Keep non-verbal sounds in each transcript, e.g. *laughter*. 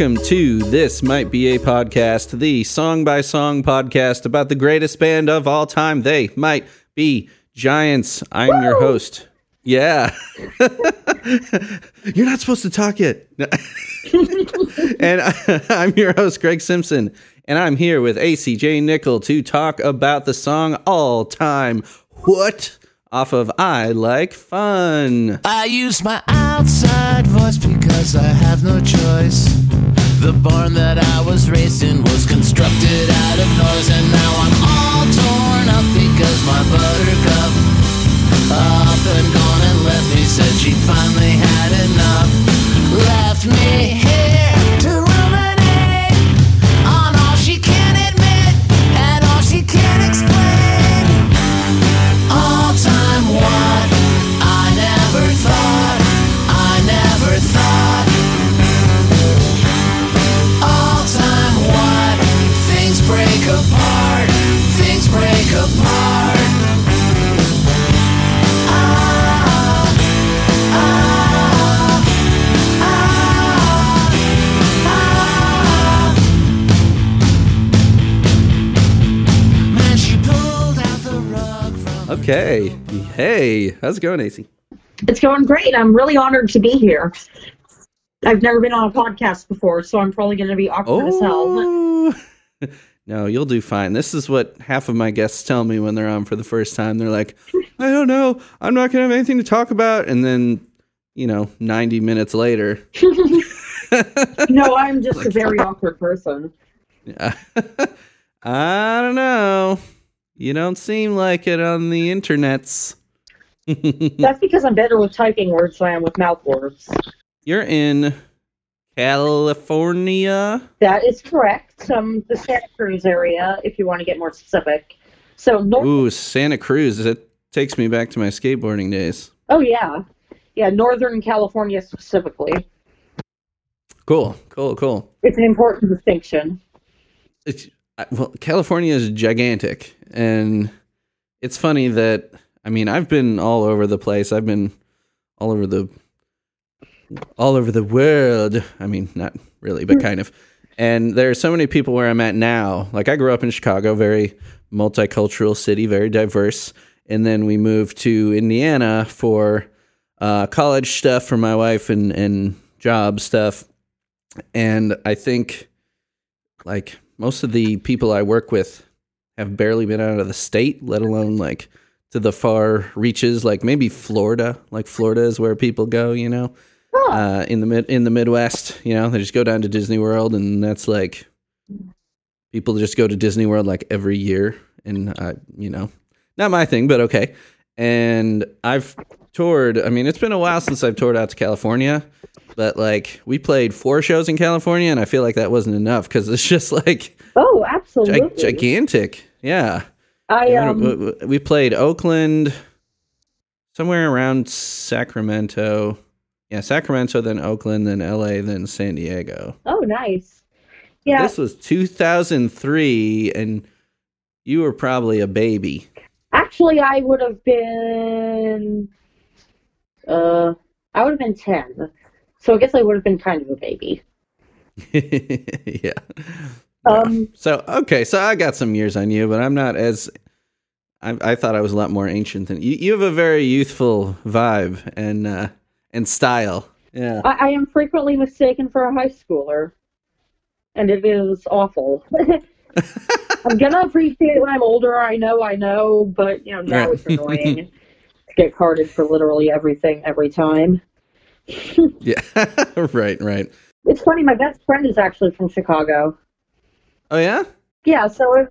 Welcome to This Might Be a Podcast, the song by song podcast about the greatest band of all time. They might be giants. I'm your host. Yeah. *laughs* You're not supposed to talk yet. *laughs* and I, *laughs* I'm your host, Greg Simpson. And I'm here with ACJ Nickel to talk about the song All Time What off of I Like Fun. I use my outside voice because I have no choice. The barn that I was in was constructed out of noise, and now I'm all torn up because my buttercup up and gone and left me. Said she finally had enough. Left me Okay. Hey, how's it going, AC? It's going great. I'm really honored to be here. I've never been on a podcast before, so I'm probably going to be awkward as hell. Oh. *laughs* no, you'll do fine. This is what half of my guests tell me when they're on for the first time. They're like, I don't know. I'm not going to have anything to talk about. And then, you know, 90 minutes later. *laughs* no, I'm just *laughs* a very awkward person. Yeah. I don't know. You don't seem like it on the internets. *laughs* That's because I'm better with typing words than I am with mouth words. You're in California. That is correct. Um, the Santa Cruz area, if you want to get more specific. So, nor- Ooh, Santa Cruz. It takes me back to my skateboarding days. oh yeah, yeah, Northern California specifically. Cool, cool, cool. It's an important distinction. it's well, California is gigantic, and it's funny that I mean I've been all over the place. I've been all over the all over the world. I mean, not really, but kind of. And there are so many people where I'm at now. Like I grew up in Chicago, very multicultural city, very diverse, and then we moved to Indiana for uh, college stuff for my wife and and job stuff. And I think like most of the people I work with have barely been out of the state, let alone like to the far reaches, like maybe Florida. Like Florida is where people go, you know, uh, in the mid in the Midwest. You know, they just go down to Disney World, and that's like people just go to Disney World like every year, and uh, you know, not my thing, but okay. And I've toured. I mean, it's been a while since I've toured out to California, but like we played four shows in California, and I feel like that wasn't enough because it's just *laughs* like oh, gi- absolutely. gigantic. Yeah. I um, we- played Oakland, somewhere around Sacramento. Yeah, Sacramento, then Oakland, then LA, then San Diego. oh, nice. Yeah, This was 2003, and you were probably a baby. Actually, I would have been, uh, I would have been 10. So I guess I would have been kind of a baby. *laughs* yeah. Um, So okay, so I got some years on you, but I'm not as. I, I thought I was a lot more ancient than you. You have a very youthful vibe and uh, and style. Yeah. I, I am frequently mistaken for a high schooler, and it is awful. *laughs* I'm gonna appreciate when I'm older. I know, I know, but you know now Right. it's annoying to *laughs* get carded for literally everything every time. Yeah. *laughs* right. Right. It's funny. My best friend is actually from Chicago. Oh yeah. Yeah, so if,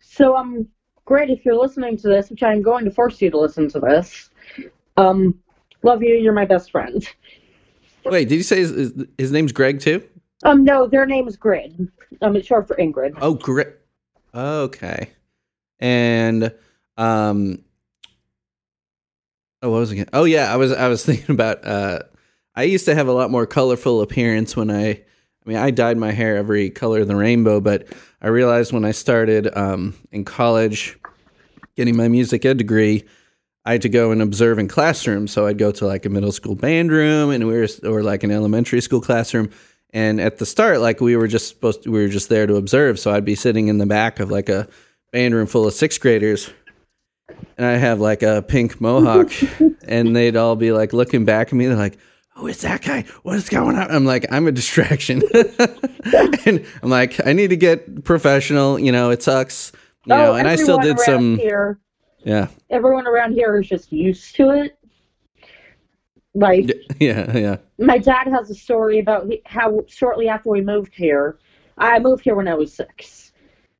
so um great if you're listening to this, which I'm going to force you to listen to this. Um love you, you're my best friend. Wait, did you say his, his, name's Greg too? Um no, their name is Grid. Um it's short for Ingrid. Oh, Greg. Okay. And um. Oh, what was it? Oh yeah, I was I was *laughs* thinking about. uh I used to have a lot more colorful appearance when I. I mean, I dyed my hair every color of the rainbow, but I realized when I started um, in college, getting my music ed degree, I had to go and observe in classrooms. So I'd go to like a middle school band room, and we were or like an elementary school classroom, And at the start, like we were just supposed to, we were just there to observe. So I'd be sitting in the back of like a band room full of sixth graders, and I have like a pink mohawk, *laughs* and they'd all be like looking back at me. They're like, "Who is that guy? What is going on?" I'm like, "I'm a distraction," *laughs* and I'm like, "I need to get professional." You know, it sucks. You oh, know, and I still Oh, did some. Here, Yeah, everyone around here is just used to it. Like yeah, *laughs* yeah. my dad has a story about how shortly after we moved here, I moved here when I was six,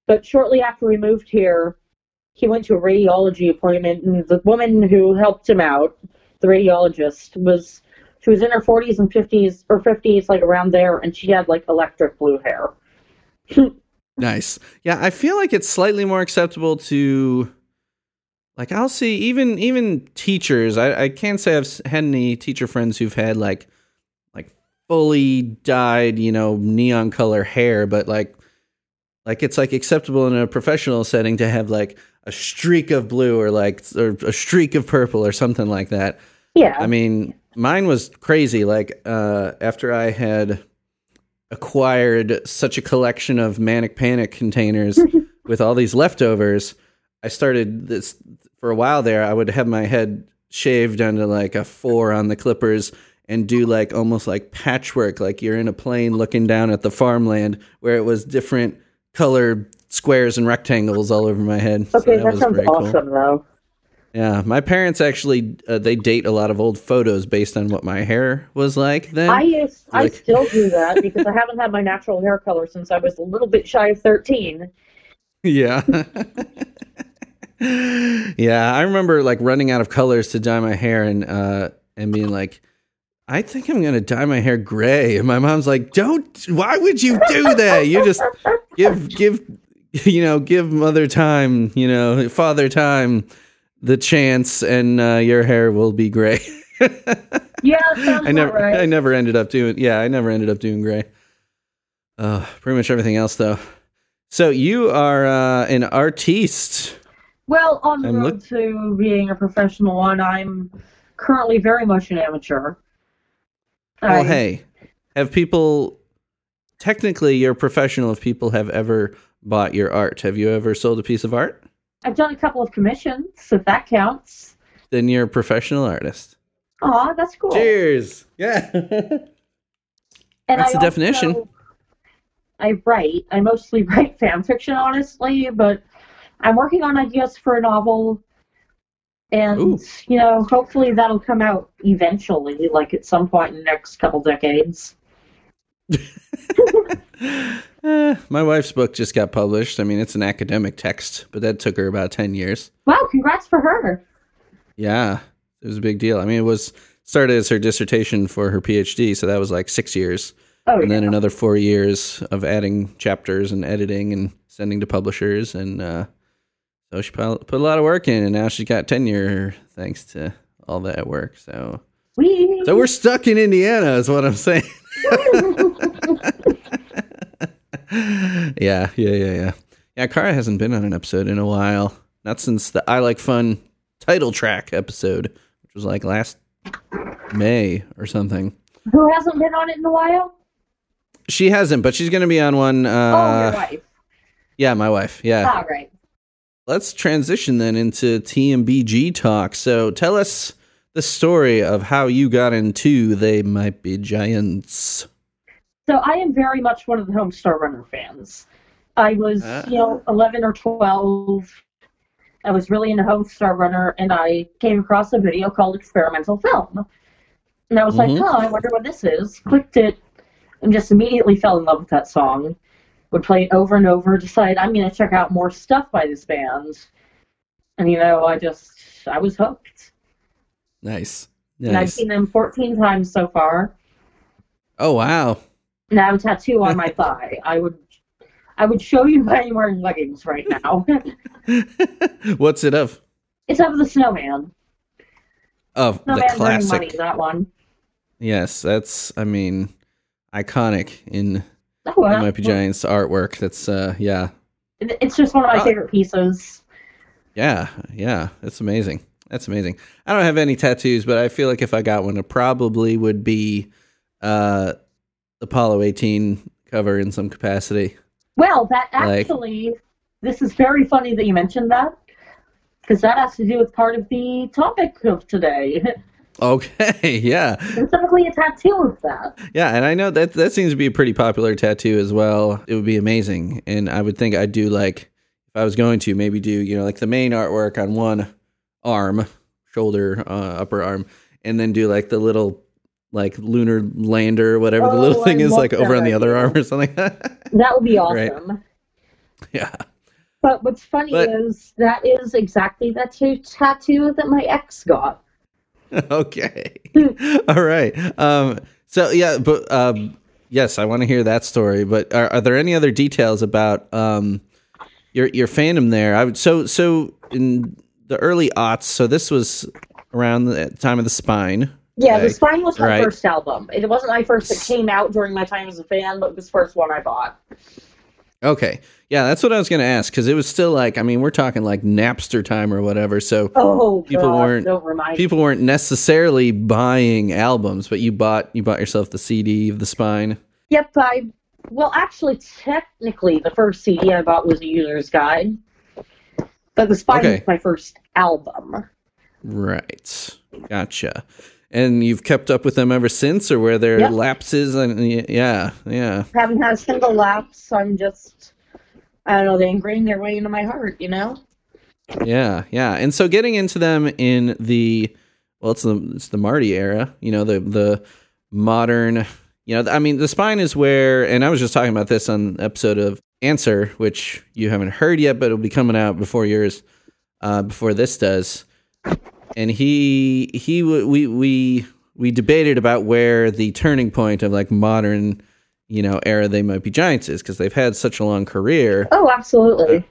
but shortly after we moved here, he went to a radiology appointment, and the woman who helped him out, the radiologist, was she was in her 40s and 50s or 50s, like around there, and she had like electric blue hair. *laughs* Nice. Yeah, I feel like it's slightly more acceptable to like I'll see even even teachers. I, I can't say I've had any teacher friends who've had like like fully dyed, you know, neon color hair, but like like it's like acceptable in a professional setting to have like a streak of blue or like or a streak of purple or something like that. Yeah. I mean, mine was crazy. Like uh, after I had acquired such a collection of manic panic containers *laughs* with all these leftovers, I started this for a while there. I would have my head shaved down to like a four on the clippers and do like almost like patchwork, like you're in a plane looking down at the farmland where it was different color squares and rectangles all over my head. So okay, that, sounds very cool. awesome, though. Yeah, my parents actually uh, they date a lot of old photos based on what my hair was like then. I used, I still do that because I haven't had my natural hair color since I was a little bit shy of 13. yeah. *laughs* yeah, I remember like running out of colors to dye my hair and uh and being like I think I'm going to dye my hair gray. And my mom's like, "Don't why would you do that? You just give give *laughs* you know, give mother time, you know, father time the chance and uh, your hair will be gray." *laughs* Yeah, I never, right. I never ended up doing. Yeah, I never ended up doing gray. Uh, pretty much everything else though. So you are uh, an artiste. Well, on the I'm road to being a professional one, I'm currently very much an amateur. Well, I- hey, have people? Technically, you're professional. If people have ever bought your art, have you ever sold a piece of art? I've done a couple of commissions, if that counts. Then you're a professional artist. Aw, that's cool. Cheers. Yeah. *laughs* And That's I the definition. also- I write. I mostly *laughs* write fan fiction, honestly, but I'm working on ideas for a novel. And, Ooh. you know, hopefully that'll come out eventually, like at some point in the next couple decades. *laughs* Eh, my wife's book just got published. I mean, it's an academic text, but that took her about ten years. Wow, congrats for her. Yeah, it was a big deal. I mean, it was started as her dissertation for her PhD, so that was like six years, Oh, and yeah. then another four years of adding chapters and editing and sending to publishers, and uh, so she put a lot of work in, and now she's got tenure thanks to all that work. So, Whee! so we're stuck in Indiana, is what I'm saying. *laughs* yeah, yeah, yeah, yeah. Yeah, Kara hasn't been on an episode in a while. Not since the I Like Fun title track episode, which was like last May or something. Who hasn't been on it in a while? She hasn't, but she's going to be on one. oh, Uh, your wife. yeah, my wife. Yeah. All right. Let's transition then into TMBG talk. So tell us the story of how you got into They Might Be Giants. So I am very much one of the Homestar Runner fans. I was, Ah. you know, 11 or 12. I was really into Homestar Runner, and I came across a video called Experimental Film. And I was Mhm. like, oh, I wonder what this is. Clicked it, and just immediately fell in love with that song. Would play it over and over, decide I'm going to check out more stuff by this band. And, you know, I just, I was hooked. Nice. And I've seen them 14 times so far. Oh, wow. And I have a tattoo on my thigh. I would I would show you *laughs* I'm wearing leggings right now. *laughs* What's it of? it's of the snowman. Of the Snowman's earning money, classic. that one. Yes, that's, I mean, iconic in Oh, well, Be Giants artwork. That's, uh, yeah. It's just one of my Ah. favorite pieces. Yeah, yeah, that's amazing. That's amazing. I don't have any tattoos, but I feel like if I got one, it probably would be uh, Apollo 18 cover in some capacity. Well, that Like- actually, this is very funny that you mentioned that because that has to do with part of the topic of today. *laughs* Okay, yeah. Specifically, a tattoo of that. Yeah, and I know that that seems to be a pretty popular tattoo as well. It would be amazing, and I would think I'd do like if I was going to maybe do you know like the main artwork on one arm, shoulder, uh, upper arm, and then do like the little like lunar lander, whatever the Oh, little thing I is, like over on the other arm or something. *laughs* That would be Right. awesome. yeah. But what's funny But- is that is exactly that ta- tattoo that my ex got. *laughs* okay. *laughs* All right. Um. So yeah, but um. Yes, I want to hear that story. But are, are there any other details about um your your fandom there? I would so so in the early aughts. So this was around the time of the Spine. Yeah, Okay. The Spine was my Right. first album. It wasn't my first that came out during my time as a fan, but it was the first one I bought. Okay. Yeah, that's what I was going to ask because it was still like I mean we're talking like Napster time or whatever. So Oh, People God, weren't- people weren't necessarily buying albums, but you bought you bought yourself the CD of the Spine. Yep, I. Well, actually, technically, the first CD I bought was a user's guide, but the Spine Okay. was my first album. Right. Gotcha. And you've kept up with them ever since, or were there Yep. lapses? And yeah, yeah, Haven't had a single lapse. I'm just. I don't know. They ingrained their way into my heart. You know. yeah, yeah. And so getting into them in the well, it's the it's the Marty era. You know, the the modern. You know, I mean, the spine is where, and I was just talking about this on episode of Answer, which you haven't heard yet, but it'll be coming out before yours, uh, before this does. And he he we we we debated about where the turning point of like modern, you know, era they might be giants is because they've had such a long career. Oh, absolutely.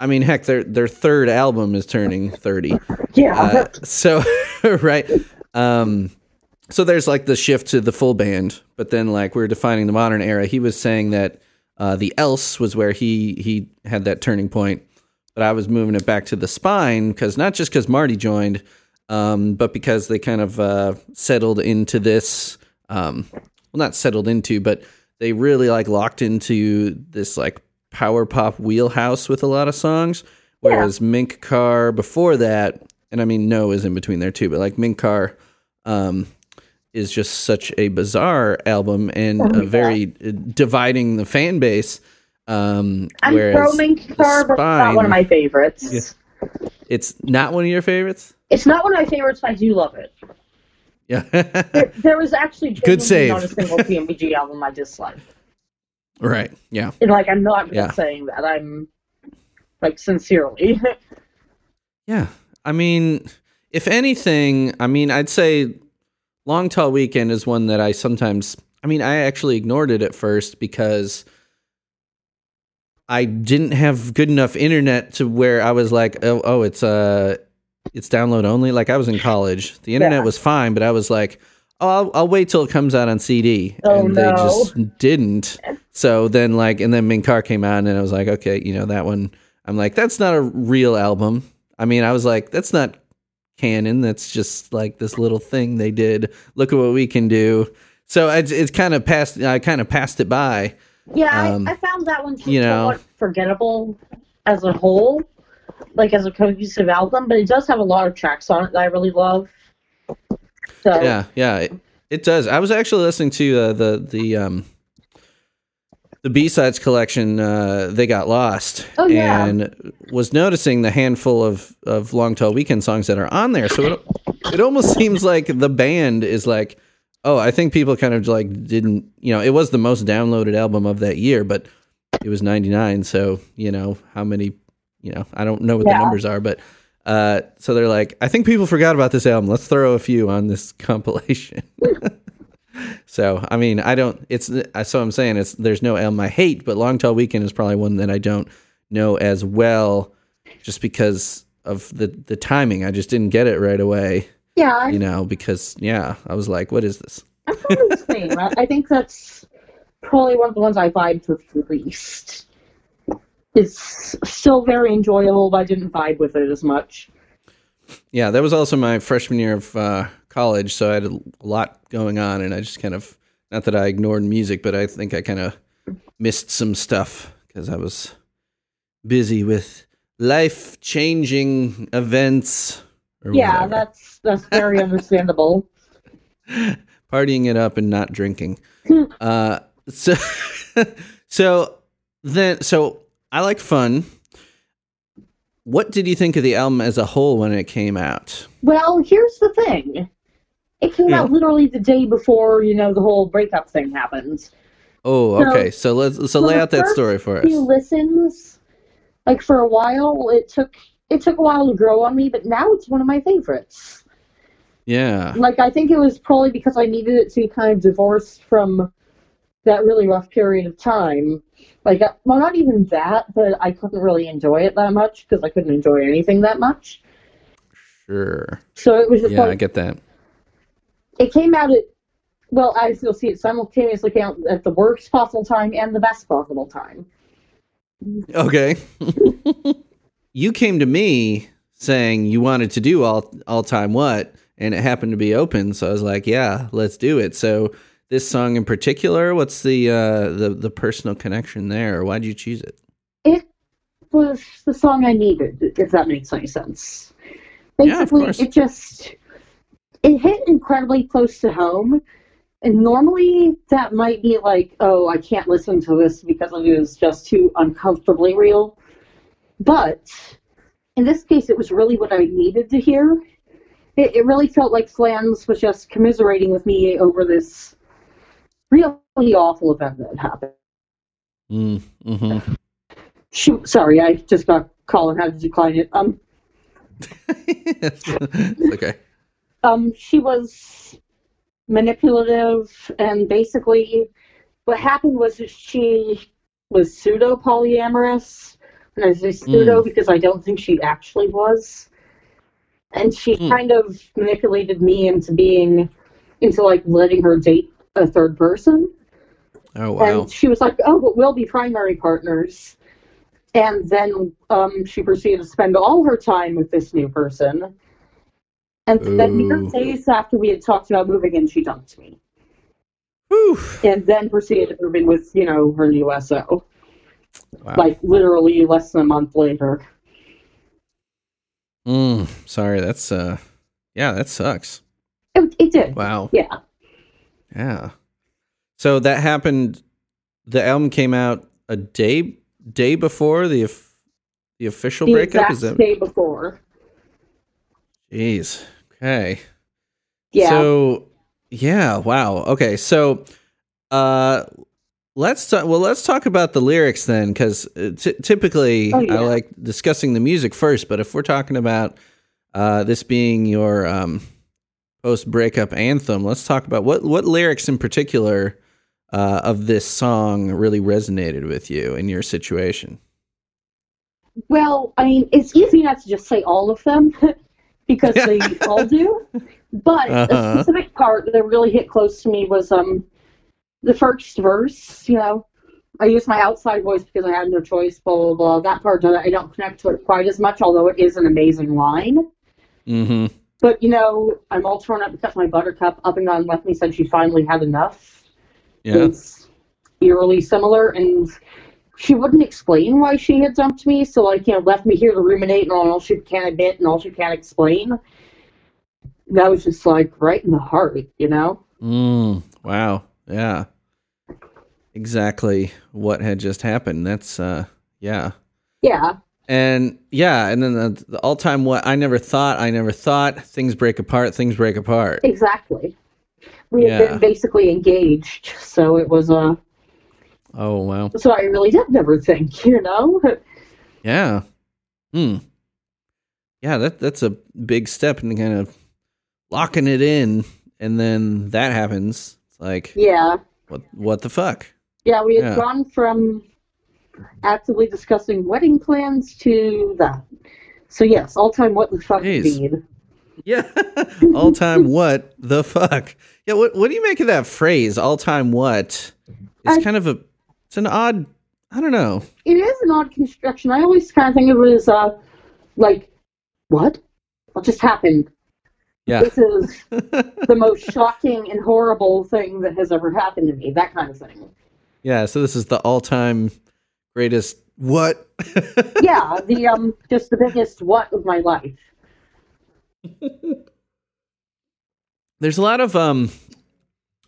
I mean, heck, their their third album is turning thirty. Yeah. Uh, so *laughs* right um so there's like the shift to the full band but then like we're defining the modern era he was saying that uh the else was where he he had that turning point but i was moving it back to the spine because not just because marty joined um but because they kind of uh settled into this um well not settled into but they really like locked into this like power pop wheelhouse with a lot of songs whereas mink car before that and i mean no is in between there too but like mink car um is just such a bizarre album and Oh, yeah. very uh, dividing the fan base um I'm whereas pro Mink Car, but it's not one of my favorites. Yeah. it's not one of your favorites It's not one of my favorites, but I do love it. yeah There, there was actually *laughs* Good save. not a single *laughs* TMBG album I disliked. right yeah And like, I'm not Yeah. saying that. I'm like sincerely. *laughs* Yeah. I mean, if anything, I mean, I'd say Long Tall Weekend is one that I sometimes, I mean, I actually ignored it at first because I didn't have good enough internet to where I was like, oh, oh it's uh it's download only. Like I was in *laughs* college. The internet Yeah. was fine, but I was like, oh, I'll, I'll wait till it comes out on CD. Oh, and they just didn't. So then like and then Mink Car came out and I was like, okay, you know, that one I'm like, that's not a real album. I mean, I was like, that's not canon. That's just like this little thing they did. Look at what we can do. So it's, it's kind of passed. I kind of passed it by. yeah, Um, I, I found that one you know. forgettable as a whole, like as a cohesive album, but it does have a lot of tracks on it that I really love. So, Yeah, yeah, it, it does. I was actually listening to uh, the the um the B sides collection. Uh, they got lost, Oh, yeah. and was noticing the handful of of Long Tall Weekend songs that are on there. So it it almost *laughs* seems like the band is like, oh, I think people kind of like didn't, you know, it was the most downloaded album of that year, but it was 99. So, you know, how many, you know, I don't know what the numbers are, but, uh, so they're like, I think people forgot about this album. Let's throw a few on this *laughs* compilation. *laughs* so, I mean, I don't, it's, so I'm saying it's, there's no album I hate, but Long Tall Weekend is probably one that I don't know as well just because of the, the timing. I just didn't get it right away yeah, you know, because yeah, I was like, what is this? I'm probably the same. I, I think that's probably one of the ones I vibed with the least. It's still very enjoyable, but I didn't vibe with it as much. Yeah, that was also my freshman year of uh, college, so I had a lot going on, and I just kind of not that I ignored music, but I think I kind of missed some stuff because I was busy with life changing events. Yeah, whatever. that's that's very *laughs* understandable. partying it up and not drinking. *laughs* Uh, so, *laughs* so then, so I like fun. What did you think of the album as a whole when it came out? Well, here's the thing. It came Yeah. out literally the day before, you know, the whole breakup thing happened. Oh, So- okay. So let's so for lay out that story for us. Few listens, like for a while, it took it took a while to grow on me, but now it's one of my favorites. Yeah. Like I think it was probably because I needed it to kind of divorce from that really rough period of time. Like, uh, well, not even that, but I couldn't really enjoy it that much because I couldn't enjoy anything that much. Sure. So it was just Yeah, I get that. it came out at well, I still see it simultaneously came out at the worst possible time and the best possible time. Okay. *laughs* you came to me saying you wanted to do all all time what, and it happened to be open, so I was like, yeah, let's do it. So this song in particular, what's the uh the the personal connection there? Why did you choose it? It was the song I needed, if that makes any sense. Yeah, of Basically, course. it just it hit incredibly close to home. And normally that might be like, oh, I can't listen to this because it is just too uncomfortably real. But in this case, it was really what I needed to hear. It, it really felt like Flans was just commiserating with me over this really awful event that happened. Mm, hmm Shoot, sorry, I just got and had to decline it. Um, *laughs* okay. um, she was manipulative, and basically, what happened was that she was pseudo polyamorous, and I say pseudo because I don't think she actually was. And she Mm. kind of manipulated me into being, into like letting her date a third person. Oh wow. And she was like, "Oh, but we'll be primary partners." And then um, she proceeded to spend all her time with this new person. And then mere days after we had talked about moving in, she dumped me. Whew. And then proceeded to move in with, you know, her new SO. Wow. Like literally less than a month later. Mm, sorry, that's uh yeah, that sucks. It, it did. Wow. Yeah. Yeah. So that happened the album came out a day day before the the official The breakup exact is that day before. Jeez. Okay. Yeah. So yeah, wow. Okay. So uh let's talk well let's talk about the lyrics then cuz t- typically Oh, yeah. I like discussing the music first, but if we're talking about uh this being your um post breakup anthem, let's talk about what what lyrics in particular uh of this song really resonated with you in your situation. Well, I mean, it's easy not to just say all of them *laughs* because they *laughs* all do. But Uh-huh. a specific part that really hit close to me was um the first verse. You know, I used my outside voice because I had no choice. Blah blah blah. That part I don't connect to it quite as much, although it is an amazing line. Mhm. But you know, I'm all torn up because my buttercup up and down left me said she finally had enough. Yeah. It's eerily similar, and she wouldn't explain why she had dumped me, so like you know, left me here to ruminate on all she can't admit and all she can't explain. That was just like right in the heart, you know. Mm, wow. Yeah. Exactly what had just happened. That's uh yeah. Yeah, And yeah, and then the, the all-time what I never thought, I never thought things break apart, things break apart. exactly. We had been basically engaged, so it was uh Oh, wow. so I really did never think, *laughs* you know. Yeah. Hmm. Yeah, that that's a big step in kind of locking it in and then that happens. It's like yeah. what what the fuck? Yeah, we had Yeah. gone from actively discussing wedding plans to that. So yes, all time what the fuck Jeez. Yeah. *laughs* all time what the fuck? Yeah, what what do you make of that phrase? All time what? It's I- kind of a it's an odd I don't know. It is an odd construction. I always kind of think of it as uh, like, what? What just happened? Yeah. This is *laughs* the most shocking and horrible thing that has ever happened to me. That kind of thing. Yeah, so this is the all-time greatest what? *laughs* Yeah, the um, just the biggest what of my life. There's a lot of um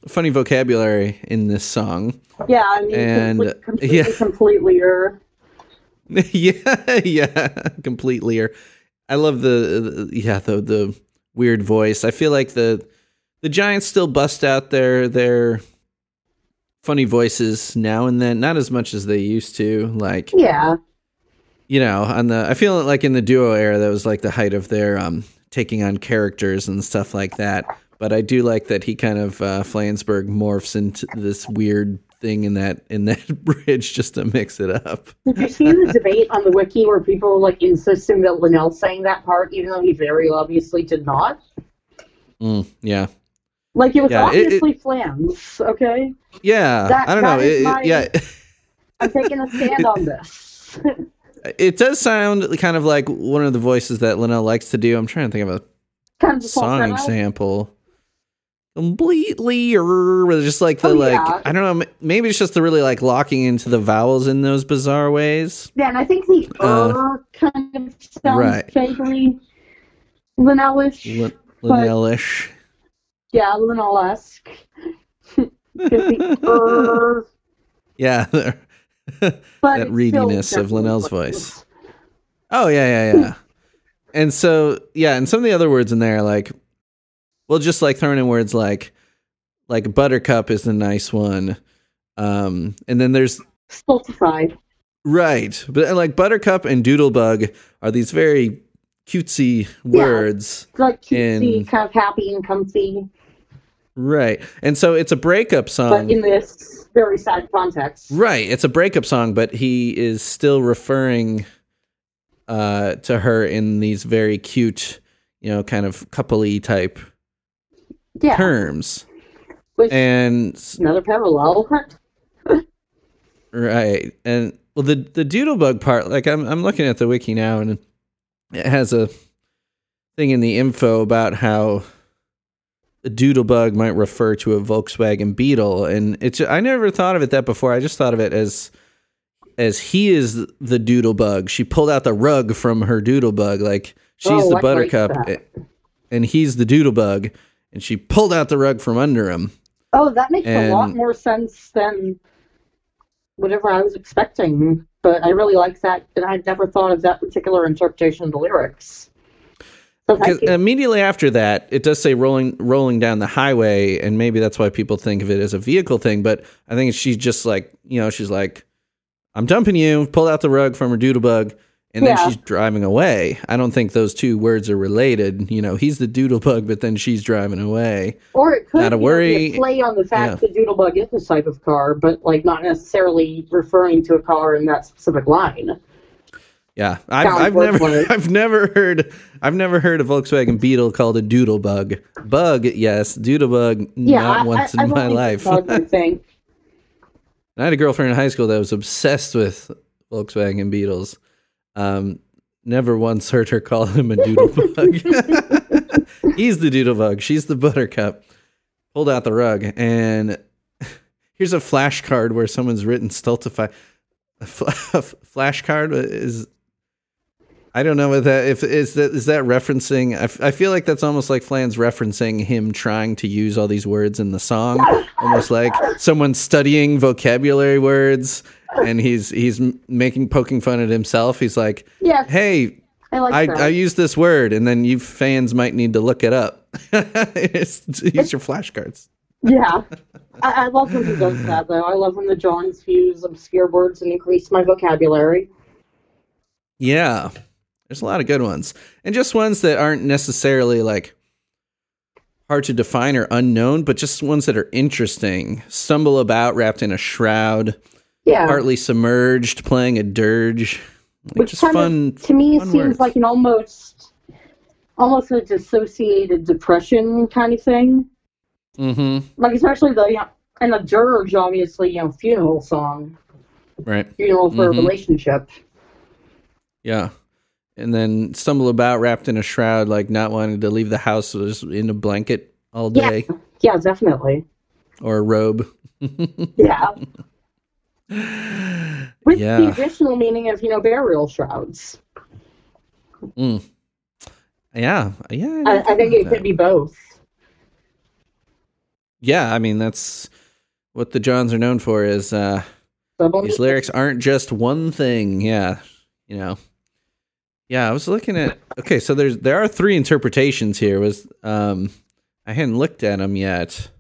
funny vocabulary in this song. Yeah, I mean, And, complete, completely, yeah. completely, or *laughs* yeah, yeah, completely. Or I love the, the yeah the the weird voice. I feel like the the Giants still bust out their their funny voices now and then, not as much as they used to. Like yeah, you know, on the I feel like in the duo era that was like the height of their um taking on characters and stuff like that. But I do like that he kind of uh, Flansburgh morphs into this weird thing in that in that *laughs* bridge just to mix it up. Did you see the debate on the wiki where people were like insisting that Linnell sang that part, even though he very obviously did not? Mm, yeah, Like it was Yeah, it- it- obviously Flans. Okay, yeah. That- I don't know. It- it- my- yeah, I'm taking a stand on this. *laughs* it does sound kind of like one of the voices that Linnell likes to do. I'm trying to think of a kind of song example. Completely, or just like the Oh, like yeah. I don't know. Maybe it's just the really like locking into the vowels in those bizarre ways. Yeah, and I think the Uh, kind of sounds right. vaguely Linnellish. Lin- Linnellish. Er, Yeah. *laughs* *laughs* but That readiness of Linnell's voice. oh yeah, yeah, yeah. and so yeah, and some of the other words in there, like, well, just like throwing in words like, like buttercup is a nice one, um, and then there's Stultified. right, but like buttercup and doodlebug are these very cutesy words, It's like cutesy, In- kind of happy and comfy, right? And so it's a breakup song. but in this very sad context. Right, it's a breakup song, but he is still referring uh, to her in these very cute, you know, kind of coupley type Yeah, terms. which And another parallel. *laughs* right, and well, the the doodlebug part, like I'm I'm looking at the wiki now, and it has a thing in the info about how a doodlebug might refer to a Volkswagen Beetle, and it's I never thought of it that before. I just thought of it as as he is the doodlebug. She pulled out the rug from her doodlebug, like she's Oh, the I buttercup, that. Eh, and he's the doodlebug, and she pulled out the rug from under him. Oh, that makes a lot more sense than whatever I was expecting. But I really like that, and I'd never thought of that particular interpretation of the lyrics. So Because immediately after that, it does say rolling rolling down the highway, and maybe that's why people think of it as a vehicle thing. But I think she's just like, you know, she's like, "I'm dumping you." Pulled out the rug from her doodle doodlebug, and then Yeah. she's driving away. I don't think those two words are related. You know, he's the doodlebug, but then she's driving away. Or it could Not a know, worry. be a play on the fact Yeah. that Doodlebug is a type of car, but like not necessarily referring to a car in that specific line. Yeah, I've, I've never. *laughs* I've never heard, I've never heard a Volkswagen Beetle called a doodlebug. Bug, yes, doodlebug, Yeah, not I, once I, in I've my life. I. *laughs* I had a girlfriend in high school that was obsessed with Volkswagen Beetles. Um, never once heard her call him a doodlebug. *laughs* *laughs* He's the doodlebug. She's the buttercup. Pulled out the rug, and *laughs* here's a flashcard where someone's written stultify. A fl- a flashcard is. I don't know what that if is that is that referencing. I, f- I feel like that's almost like Flan's referencing him trying to use all these words in the song, almost like someone studying vocabulary words, and he's he's making poking fun at himself. He's like, Yes, "Hey, I like I, that. I use this word, and then you fans might need to look it up. *laughs* It's- use your flashcards." yeah. I, I love when he does that, though. I love when the Johns fuse obscure words and increase my vocabulary. Yeah. There's a lot of good ones. And just ones that aren't necessarily like hard to define or unknown, but just ones that are interesting. Stumble about wrapped in a shroud, Yeah. partly submerged, playing a dirge. Like Which just fun. of, to me, fun seems words. like an almost, almost a dissociated depression kind of thing. mm-hmm. Like especially the, you know, and the dirge, obviously, you know, funeral song, Right. funeral for Mhm. a relationship. Yeah. and then stumble about wrapped in a shroud, like not wanting to leave the house, just in a blanket all Yeah. day Yeah, definitely. or a robe. *laughs* Yeah. *sighs* With the Yeah. additional meaning of, you know, burial shrouds. Mm. Yeah, yeah. I, I think it could be both. Yeah, I mean that's what the Johns are known for. Is uh, lyrics aren't just one thing. Yeah, you know. Yeah, I was looking at. Okay, so there's there are three interpretations here. Was um, I hadn't looked at them yet,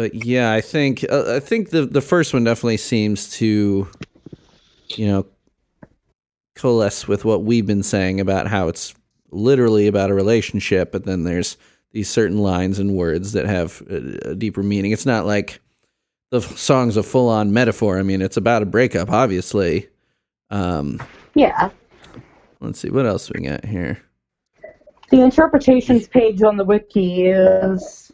but yeah, I think uh, I think the the first one definitely seems to, you know, coalesce with what we've been saying about how it's literally about a relationship, but then there's these certain lines and words that have a, a deeper meaning. It's not like the song's a full on metaphor. I mean, it's about a breakup, obviously. Um, Yeah. let's see what else we got here. The interpretations page on the wiki is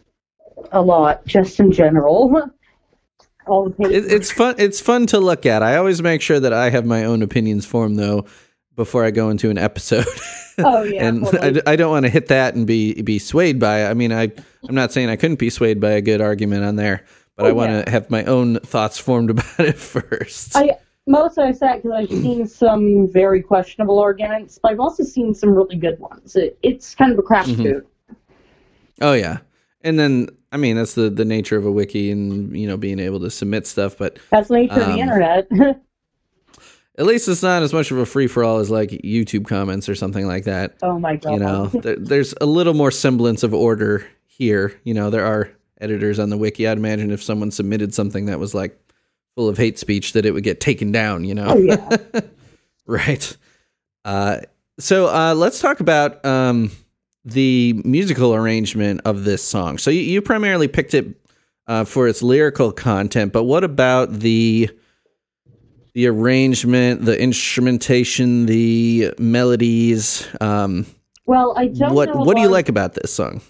a lot, just in general. *laughs* All the. It, it's fun. It's fun to look at. I always make sure that I have my own opinions formed though before I go into an episode. *laughs* oh yeah. and totally. I, I don't want to hit that and be be swayed by it. I mean, I I'm not saying I couldn't be swayed by a good argument on there, but Oh, I want to yeah. have my own thoughts formed *laughs* about it first. I most I said because I've seen some very questionable arguments, but I've also seen some really good ones. It, it's kind of a Mm-hmm. crapshoot. Oh yeah, and then I mean that's the the nature of a wiki and you know being able to submit stuff, but That's the nature of Um, the internet. *laughs* at least it's not as much of a free for all as like YouTube comments or something like that. oh my god. You know, *laughs* there, there's a little more semblance of order here. You know, there are editors on the wiki. I'd imagine if someone submitted something that was like full of hate speech, that it would get taken down. You know. Oh yeah. *laughs* Right. Uh, so uh, let's talk about um, the musical arrangement of this song. So you, you primarily picked it uh, for its lyrical content, but what about the the arrangement, the instrumentation, the melodies? Um, Well, I don't what know. what do you like about this song?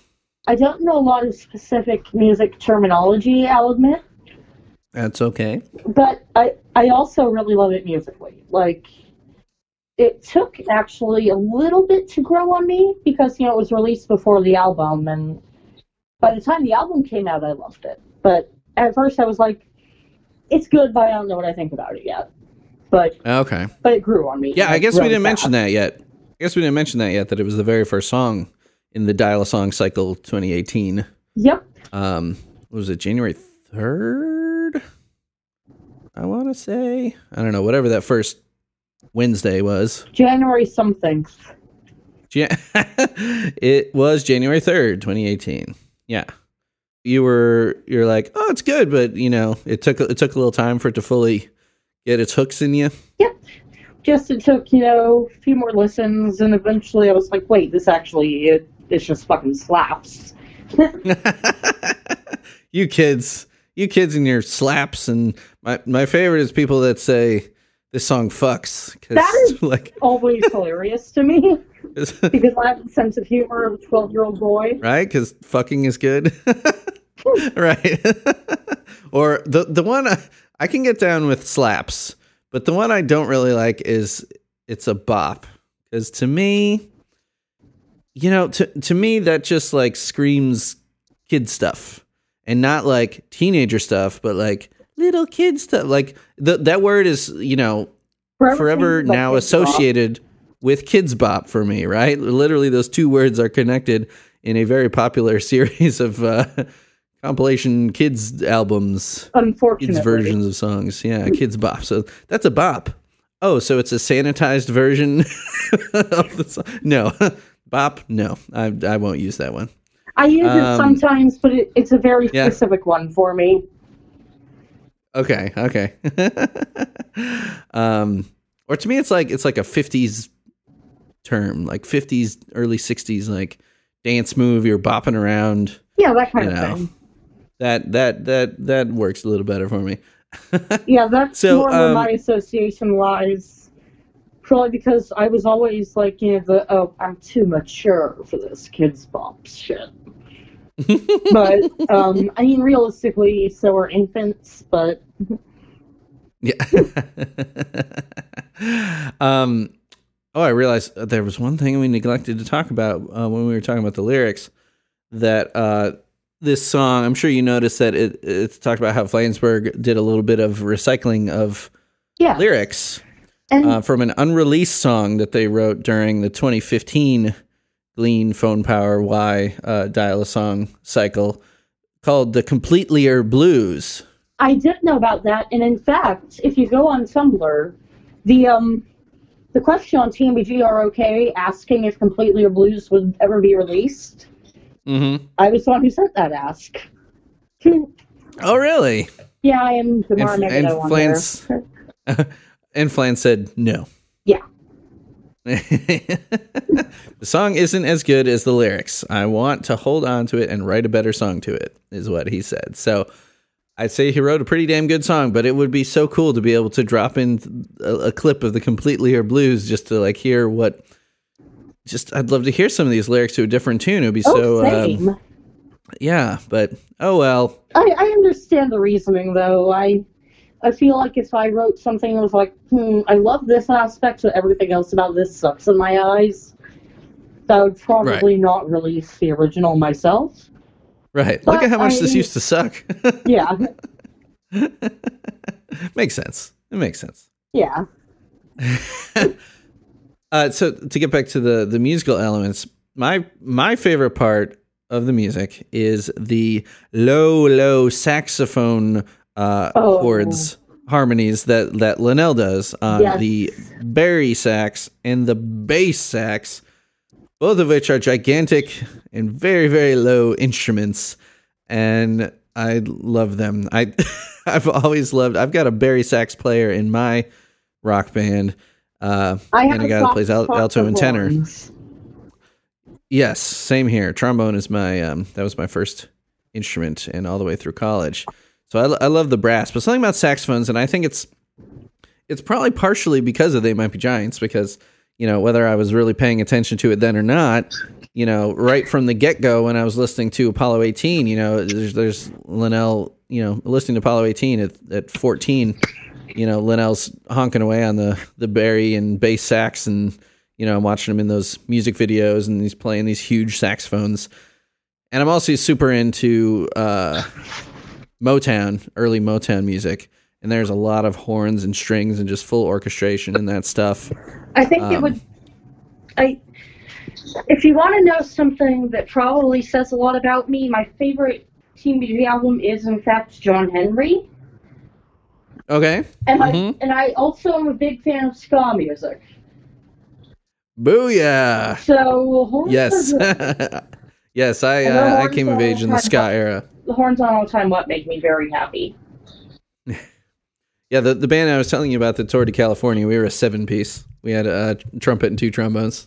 I don't know a lot of specific music terminology. I'll admit, That's okay. but I I also really love it musically. Like it took actually a little bit to grow on me because you know it was released before the album, and by the time the album came out, I loved it. But at first, I was like, "It's good, but I don't know what I think about it yet." But Okay. but it grew on me. Yeah, I guess we didn't mention that yet. I guess we didn't mention that yet. That it was the very first song in the Dial a Song cycle 2018. Yep. um was it january 3rd i want to say i don't know whatever that first wednesday was January something. Ja- *laughs* it was january 3rd 2018 yeah you were you're like oh it's good but you know it took it took a little time for it to fully get its hooks in you Yep. Just it took, you know, a few more listens, and eventually I was like, wait, this actually, it, it's just fucking slaps. *laughs* you kids you kids and your slaps and my my favorite is people that say this song fucks because That is- *laughs* like Always *laughs* hilarious to me *laughs* because I have the sense of humor of a 12 year old boy. right? Because fucking is good, right? or the the one I, I can get down with slaps, but the one I don't really like is it's a bop. Because to me, you know, to to me that just like screams kid stuff, and not like teenager stuff, but like little kid stuff. Like the, that word is you know forever about now associated with Kidz Bop for me, right? Literally, those two words are connected in a very popular *laughs* series of uh, compilation kids albums, Unfortunately. kids versions of songs. Yeah, Kidz Bop. So that's a bop. Oh, so it's a sanitized version *laughs* of the song? No, *laughs* bop. No, I I won't use that one. I use Um, it sometimes, but it, it's a very yeah. specific one for me. Okay, okay. *laughs* um, or to me, it's like it's like a '50s term, like '50s, early '60s, like dance move. You're bopping around. Yeah, that kind of know. thing. That that that that works a little better for me. *laughs* Yeah, that's So, more where um, my association lies. Probably because I was always like, you know, the oh, I'm too mature for this Kidz Bop shit. But um, I mean, realistically, so are infants. But Yeah. *laughs* um. Oh, I realized there was one thing we neglected to talk about uh, when we were talking about the lyrics. That uh, this song, I'm sure you noticed that it it's talked about how Flansburgh did a little bit of recycling of Yeah. lyrics And uh, from an unreleased song that they wrote during the 2015 Glean Phone Power Y uh, Dial a Song cycle called the Completelier Blues. I did know about that, and in fact, if you go on Tumblr, the um the question on TMBGROK asking if Completely or Blues would ever be released, Mm-hmm. I was the one who sent that ask. Oh, really? yeah, I am the And, and negative one there. Flans, *laughs* *laughs* and Flans said no. Yeah. *laughs* the song isn't as good as the lyrics. I want to hold on to it and write a better song to it, is what he said. So I'd say he wrote a pretty damn good song, but it would be so cool to be able to drop in a, a clip of the Completely or Blues just to like hear what. Just, I'd love to hear some of these lyrics to a different tune. It would be Oh, so, same. um, yeah. But oh well, I, I understand the reasoning though. I I feel like if I wrote something that was like, hmm, I love this aspect, but everything else about this sucks in my eyes, that would probably not release the original myself. right. Look at how much this used to suck. *laughs* Yeah, makes sense. It makes sense. yeah. *laughs* Uh, so to get back to the the musical elements, my my favorite part of the music is the low low saxophone uh, Oh. chords harmonies that that Linnell does on Yes. the bari sax and the bass sax, both of which are gigantic and very very low instruments, and I love them. I *laughs* I've always loved. I've got a bari sax player in my rock band. Uh, I have and a a guy that plays al- alto and tenor. Yes, same here. Trombone is my um that was my first instrument and all the way through college. So I, I love the brass, but something about saxophones and I think it's it's probably partially because of They Might Be Giants because you know whether I was really paying attention to it then or not, you know, right from the get-go when I was listening to Apollo 18, you know, there's there's Linnell, you know, listening to Apollo 18 at at 14, you know, Linnell's honking away on the the bari and bass sax and you know, I'm watching him in those music videos and he's playing these huge saxophones. And I'm also super into uh, Motown, early Motown music. And there's a lot of horns and strings and just full orchestration and that stuff. I think it Um, would. I. If you want to know something that probably says a lot about me, my favorite TMBG album is in fact John Henry, Okay. and Mhm. I and I also am a big fan of ska music. Booyah. So Yes. *laughs* yes, I uh, I came of age in the ska era. The horns on all time what make me very happy. *laughs* Yeah, the, the band I was telling you about that toured to California, we were a seven piece. We had a trumpet and two trombones.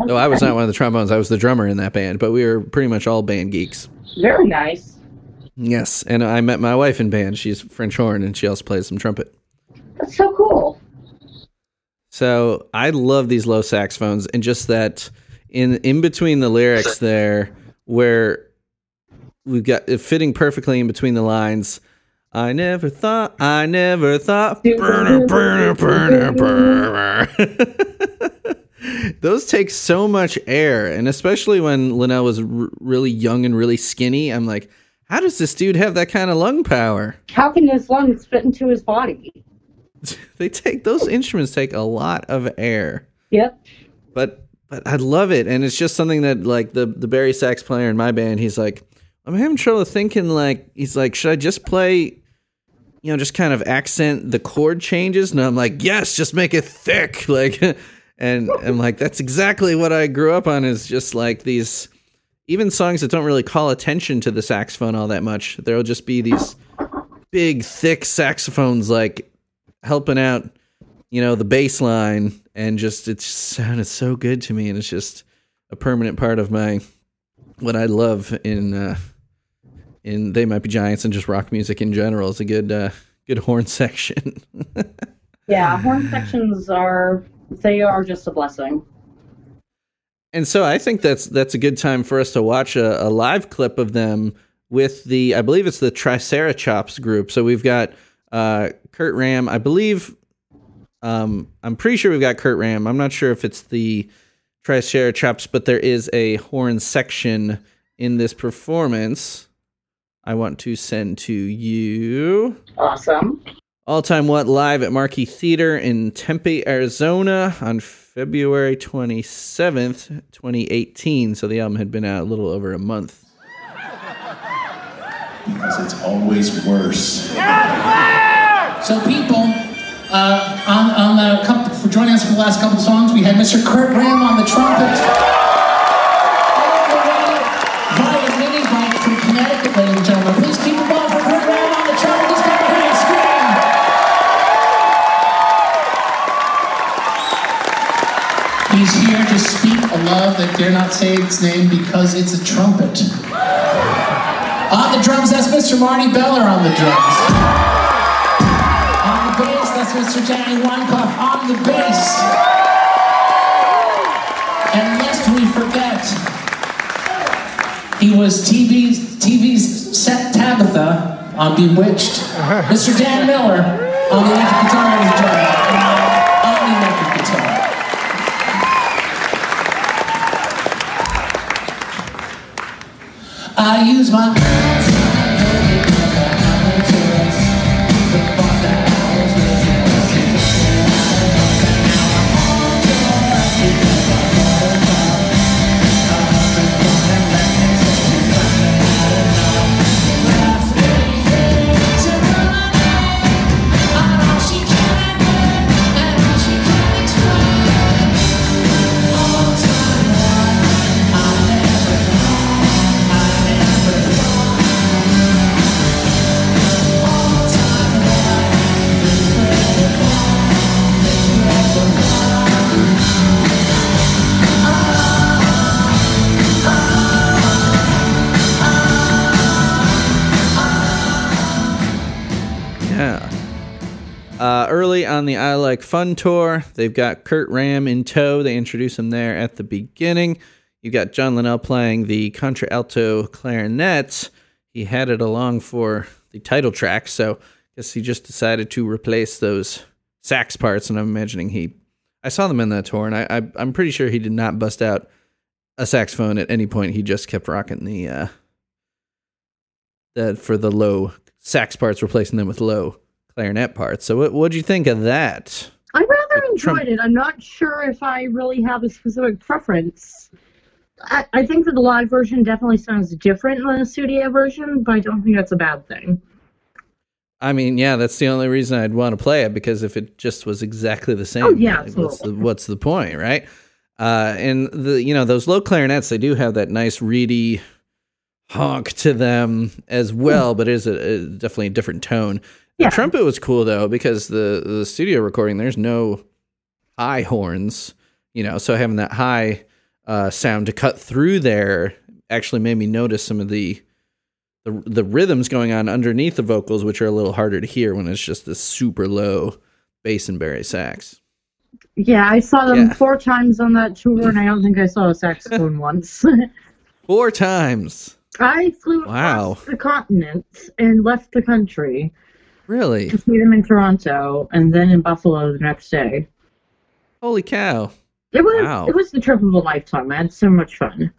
No, I was not one of the trombones, I was the drummer in that band, but we were pretty much all band geeks. Very nice. Yes, and I met my wife in band. She's French horn, and she also plays some trumpet. That's so cool. So I love these low saxophones, and just that in in between the lyrics there, where we've got it fitting perfectly in between the lines. I never thought, I never thought. Burner, burner, burner, burner. Those take so much air, and especially when Linnell was r- really young and really skinny, I'm like, how does this dude have that kind of lung power? How can his lungs fit into his body? *laughs* They take those instruments take a lot of air. Yep. but but I love it, and it's just something that like the the bari sax player in my band, he's like, I'm having trouble thinking. Like he's like, should I just play, you know, just kind of accent the chord changes? And I'm like, yes, just make it thick, *laughs* like, and I'm like, that's exactly what I grew up on. Is just like these, even songs that don't really call attention to the saxophone all that much. There'll just be these big, thick saxophones like helping out you know, the bass line and just it just sounded so good to me and it's just a permanent part of my what I love in uh in They Might Be Giants and just rock music in general is a good uh good horn *laughs* section. Yeah, horn sections are they are just a blessing. and so I think that's that's a good time for us to watch a, a live clip of them with the I believe it's the Tricerachops group. So we've got uh Curt Ramm, I believe Um, I'm pretty sure we've got Curt Ramm. I'm not sure if it's the Tricerachops, but there is a horn section in this performance. I want to send to you. Awesome. All Time What live at Marquee Theater in Tempe, Arizona on February 27th, 2018. So the album had been out a little over a month. Because it's always worse. So people, uh, on, on the couple, for joining us for the last couple of songs, we had Mr. Curt Ramm on the trumpet. He's here to speak a love that dare not say its name because it's a trumpet. On the drums, that's Mr. Marty Beller on the drums. On the bass, that's Mr. Danny Weinkauf on the bass. And lest we forget, he was TV's, TV's set Tabitha on Bewitched. Mr. Dan Miller on the electric guitar, gentlemen. On the electric guitar. I use my on the I Like Fun tour, they've got Curt Ramm in tow. They introduce him there at the beginning. You've got John Linnell playing the contralto clarinet. He had it along for the title track, so I guess he just decided to replace those sax parts. And I'm imagining he, I saw them in that tour, and I, I I'm pretty sure he did not bust out a saxophone at any point. He just kept rocking the uh, that for the low sax parts, replacing them with low clarinet parts. So, what what'd you think of that? I rather enjoyed Trump- it. I'm not sure if I really have a specific preference. I, I think that the live version definitely sounds different than the studio version, but I don't think that's a bad thing. I mean, yeah, that's the only reason I'd want to play it because if it just was exactly the same, Oh, yeah, like, what's the what's the point, right? Uh, and the you know those low clarinets, they do have that nice reedy honk to them as well, but it is a, a definitely a different tone. The Yeah. trumpet was cool though because the the studio recording there's no high horns, you know, so having that high uh, sound to cut through there actually made me notice some of the the the rhythms going on underneath the vocals, which are a little harder to hear when it's just this super low bass and bari sax. Yeah, I saw them Yeah. four times on that tour, and I don't think I saw a saxophone *laughs* once. Four times, I flew Wow. across the continent and left the country really? to see them in Toronto, and then in Buffalo the next day. Holy cow, It was Wow. it was the trip of a lifetime. I had so much fun.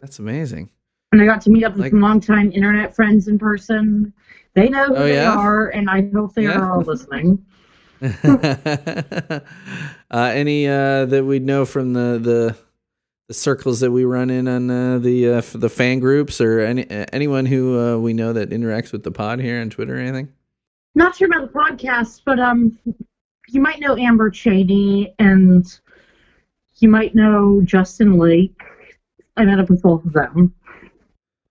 that's amazing. And I got to meet up with Like- some longtime internet friends in person. They know who Oh, they yeah? are, and I hope they Yeah. are all listening. *laughs* uh, any uh, that we know from the, the the circles that we run in on uh, the uh, the fan groups, or any uh, anyone who uh, we know that interacts with the pod here on Twitter or anything? Not sure about the podcast, but um, you might know Amber Cheney, and you might know Justin Lake. I met up with both of them.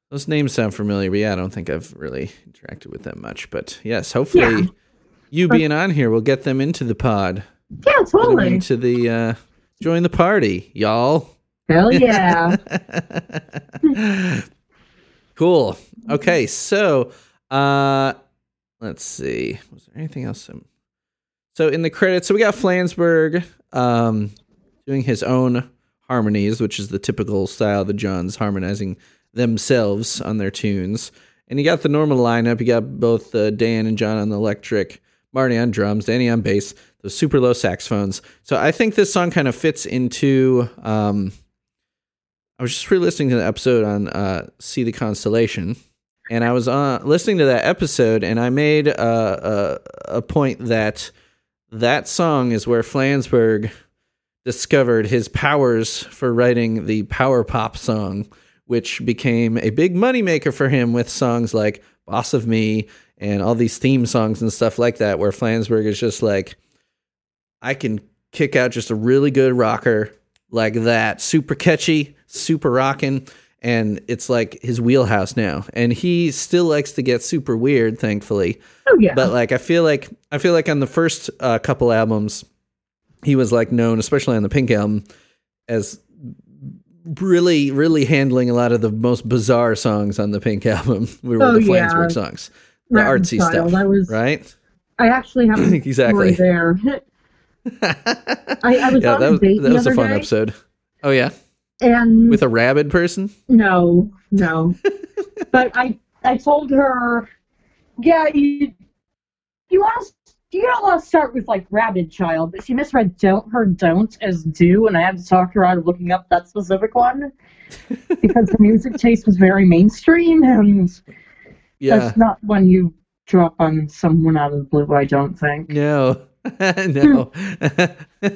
Those names sound familiar, but yeah, I don't think I've really interacted with them much. But yes, hopefully Yeah. you being on here will get them into the pod, Yeah, totally. into the uh, join the party, y'all. Hell yeah. *laughs* cool. Okay, so uh let's see. Was there anything else? So in the credits, so we got Flansburgh um doing his own harmonies, which is the typical style of the Johns harmonizing themselves on their tunes. And you got the normal lineup. You got both uh, Dan and John on the electric, Marty on drums, Danny on bass, the super low saxophones. So I think this song kind of fits into. Um, I was just re-listening to the episode on uh, "See the Constellation," and I was uh, listening to that episode, and I made a, a, a point that that song is where Flansburgh discovered his powers for writing the power pop song, which became a big moneymaker for him with songs like Boss of Me and all these theme songs and stuff like that, where Flansburgh is just like, I can kick out just a really good rocker like that, super catchy, super rocking. And it's like his wheelhouse now. And he still likes to get super weird, thankfully. Oh yeah. But like I feel like I feel like on the first uh, couple albums, he was like known, especially on the Pink album, as really, really handling a lot of the most bizarre songs on the Pink *laughs* album. We were Oh, the yeah. Flansburgh songs, the Rapid artsy Style, stuff, was- right? I actually have *laughs* Exactly. there. *laughs* I, I was yeah, on that was that was a fun day, episode. Oh yeah, and with a rabid person. no, no. *laughs* but I I told her, yeah, you you want to you don't want to start with like rabid child, but she misread don't her don't as do, and I had to talk her out of looking up that specific one *laughs* because her music taste was very mainstream, and Yeah, that's not one you drop on someone out of the blue. I don't think. no, *laughs* no. Hmm.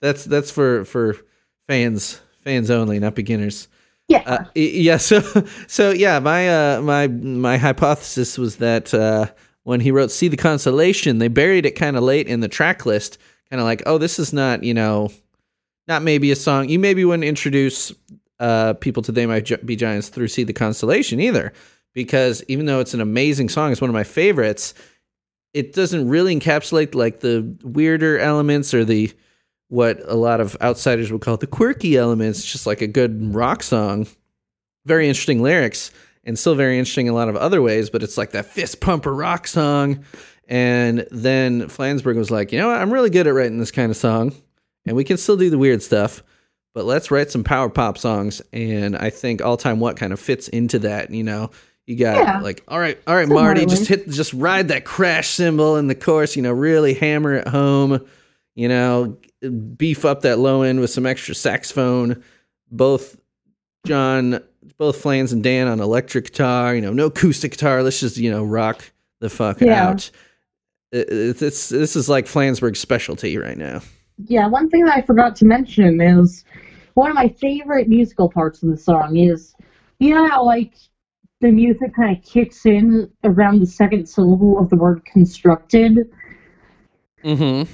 that's that's for for fans fans only, not beginners. Yeah. Uh, yeah. *laughs* So, so yeah. My uh, my my hypothesis was that uh, when he wrote "See the Constellation," they buried it kind of late in the track list, kind of like, oh, this is not you know, not maybe a song. You maybe wouldn't introduce uh, people to "They Might Be Giants" through "See the Constellation" either, because even though it's an amazing song, it's one of my favorites. It doesn't really encapsulate like the weirder elements or the what a lot of outsiders would call the quirky elements, just like a good rock song. Very interesting lyrics and still very interesting in a lot of other ways, but it's like that fist pumper rock song. And then Flansburgh was like, you know what? I'm really good at writing this kind of song, and we can still do the weird stuff, but let's write some power pop songs. And I think All Time What kind of fits into that, you know. You got Yeah. like, all right, all right, Marty, just hit, just ride that crash cymbal in the chorus, you know, really hammer it home you know, beef up that low end with some extra saxophone. Both John, both Flans and Dan on electric guitar. You know, no acoustic guitar. Let's just you know rock the fuck Yeah. out. It- It's, it's this is like Flansburgh's specialty right now. Yeah, one thing that I forgot to mention is one of my favorite musical parts of the song is you know how like the music kind of kicks in around the second syllable of the word constructed. Mm-hmm.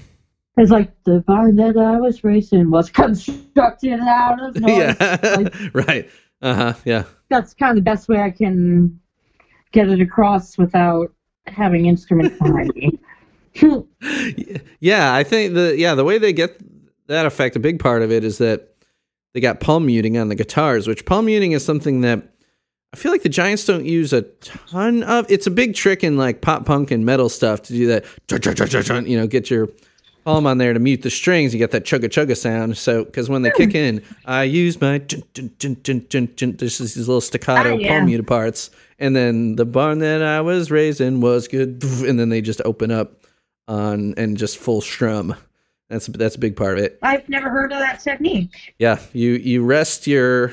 It's like the barn that I was raised in was constructed out of *laughs* noise. Yeah. Like, *laughs* right. Uh huh. Yeah. that's kind of the best way I can get it across without having instrument behind. *laughs* Yeah, I think the yeah the way they get that effect, a big part of it is that they got palm muting on the guitars, which palm muting is something that I feel like the Giants don't use a ton of. It's a big trick in like pop punk and metal stuff to do that. You know, get your palm on there to mute the strings. You get that chugga chugga sound. So because when they kick in, I use my dun, dun, dun, dun, dun, dun, there's these little staccato Ah, yeah. palm muted parts, and then the barn that I was raised in was good, *laughs* and then they just open up on and just full strum. That's that's a big part of it. I've never heard of that technique. Yeah, you you rest your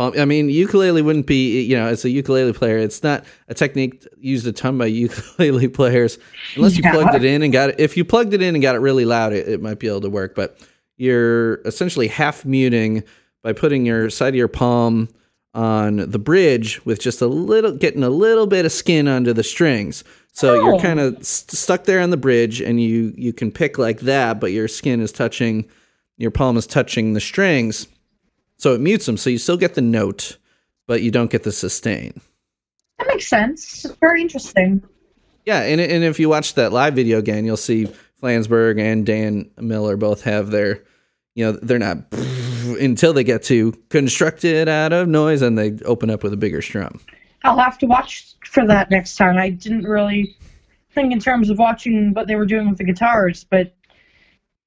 palm. I mean, ukulele wouldn't be you know as a ukulele player, it's not a technique used a ton by ukulele *laughs* players unless you Yeah. plugged it in and got it. If you plugged it in and got it really loud, it, it might be able to work. But you're essentially half muting by putting your side of your palm on the bridge with just a little getting a little bit of skin under the strings so Oh. you're kind of st- stuck there on the bridge and you you can pick like that but your skin is touching your palm is touching the strings so it mutes them so you still get the note but you don't get the sustain That makes sense. It's very interesting. yeah and, and if you watch that live video again you'll see flansburgh and dan miller both have their you know they're not *laughs* until they get to constructed out of noise and they open up with a bigger strum I'll have to watch for that next time. I didn't really think in terms of watching what they were doing with the guitars, but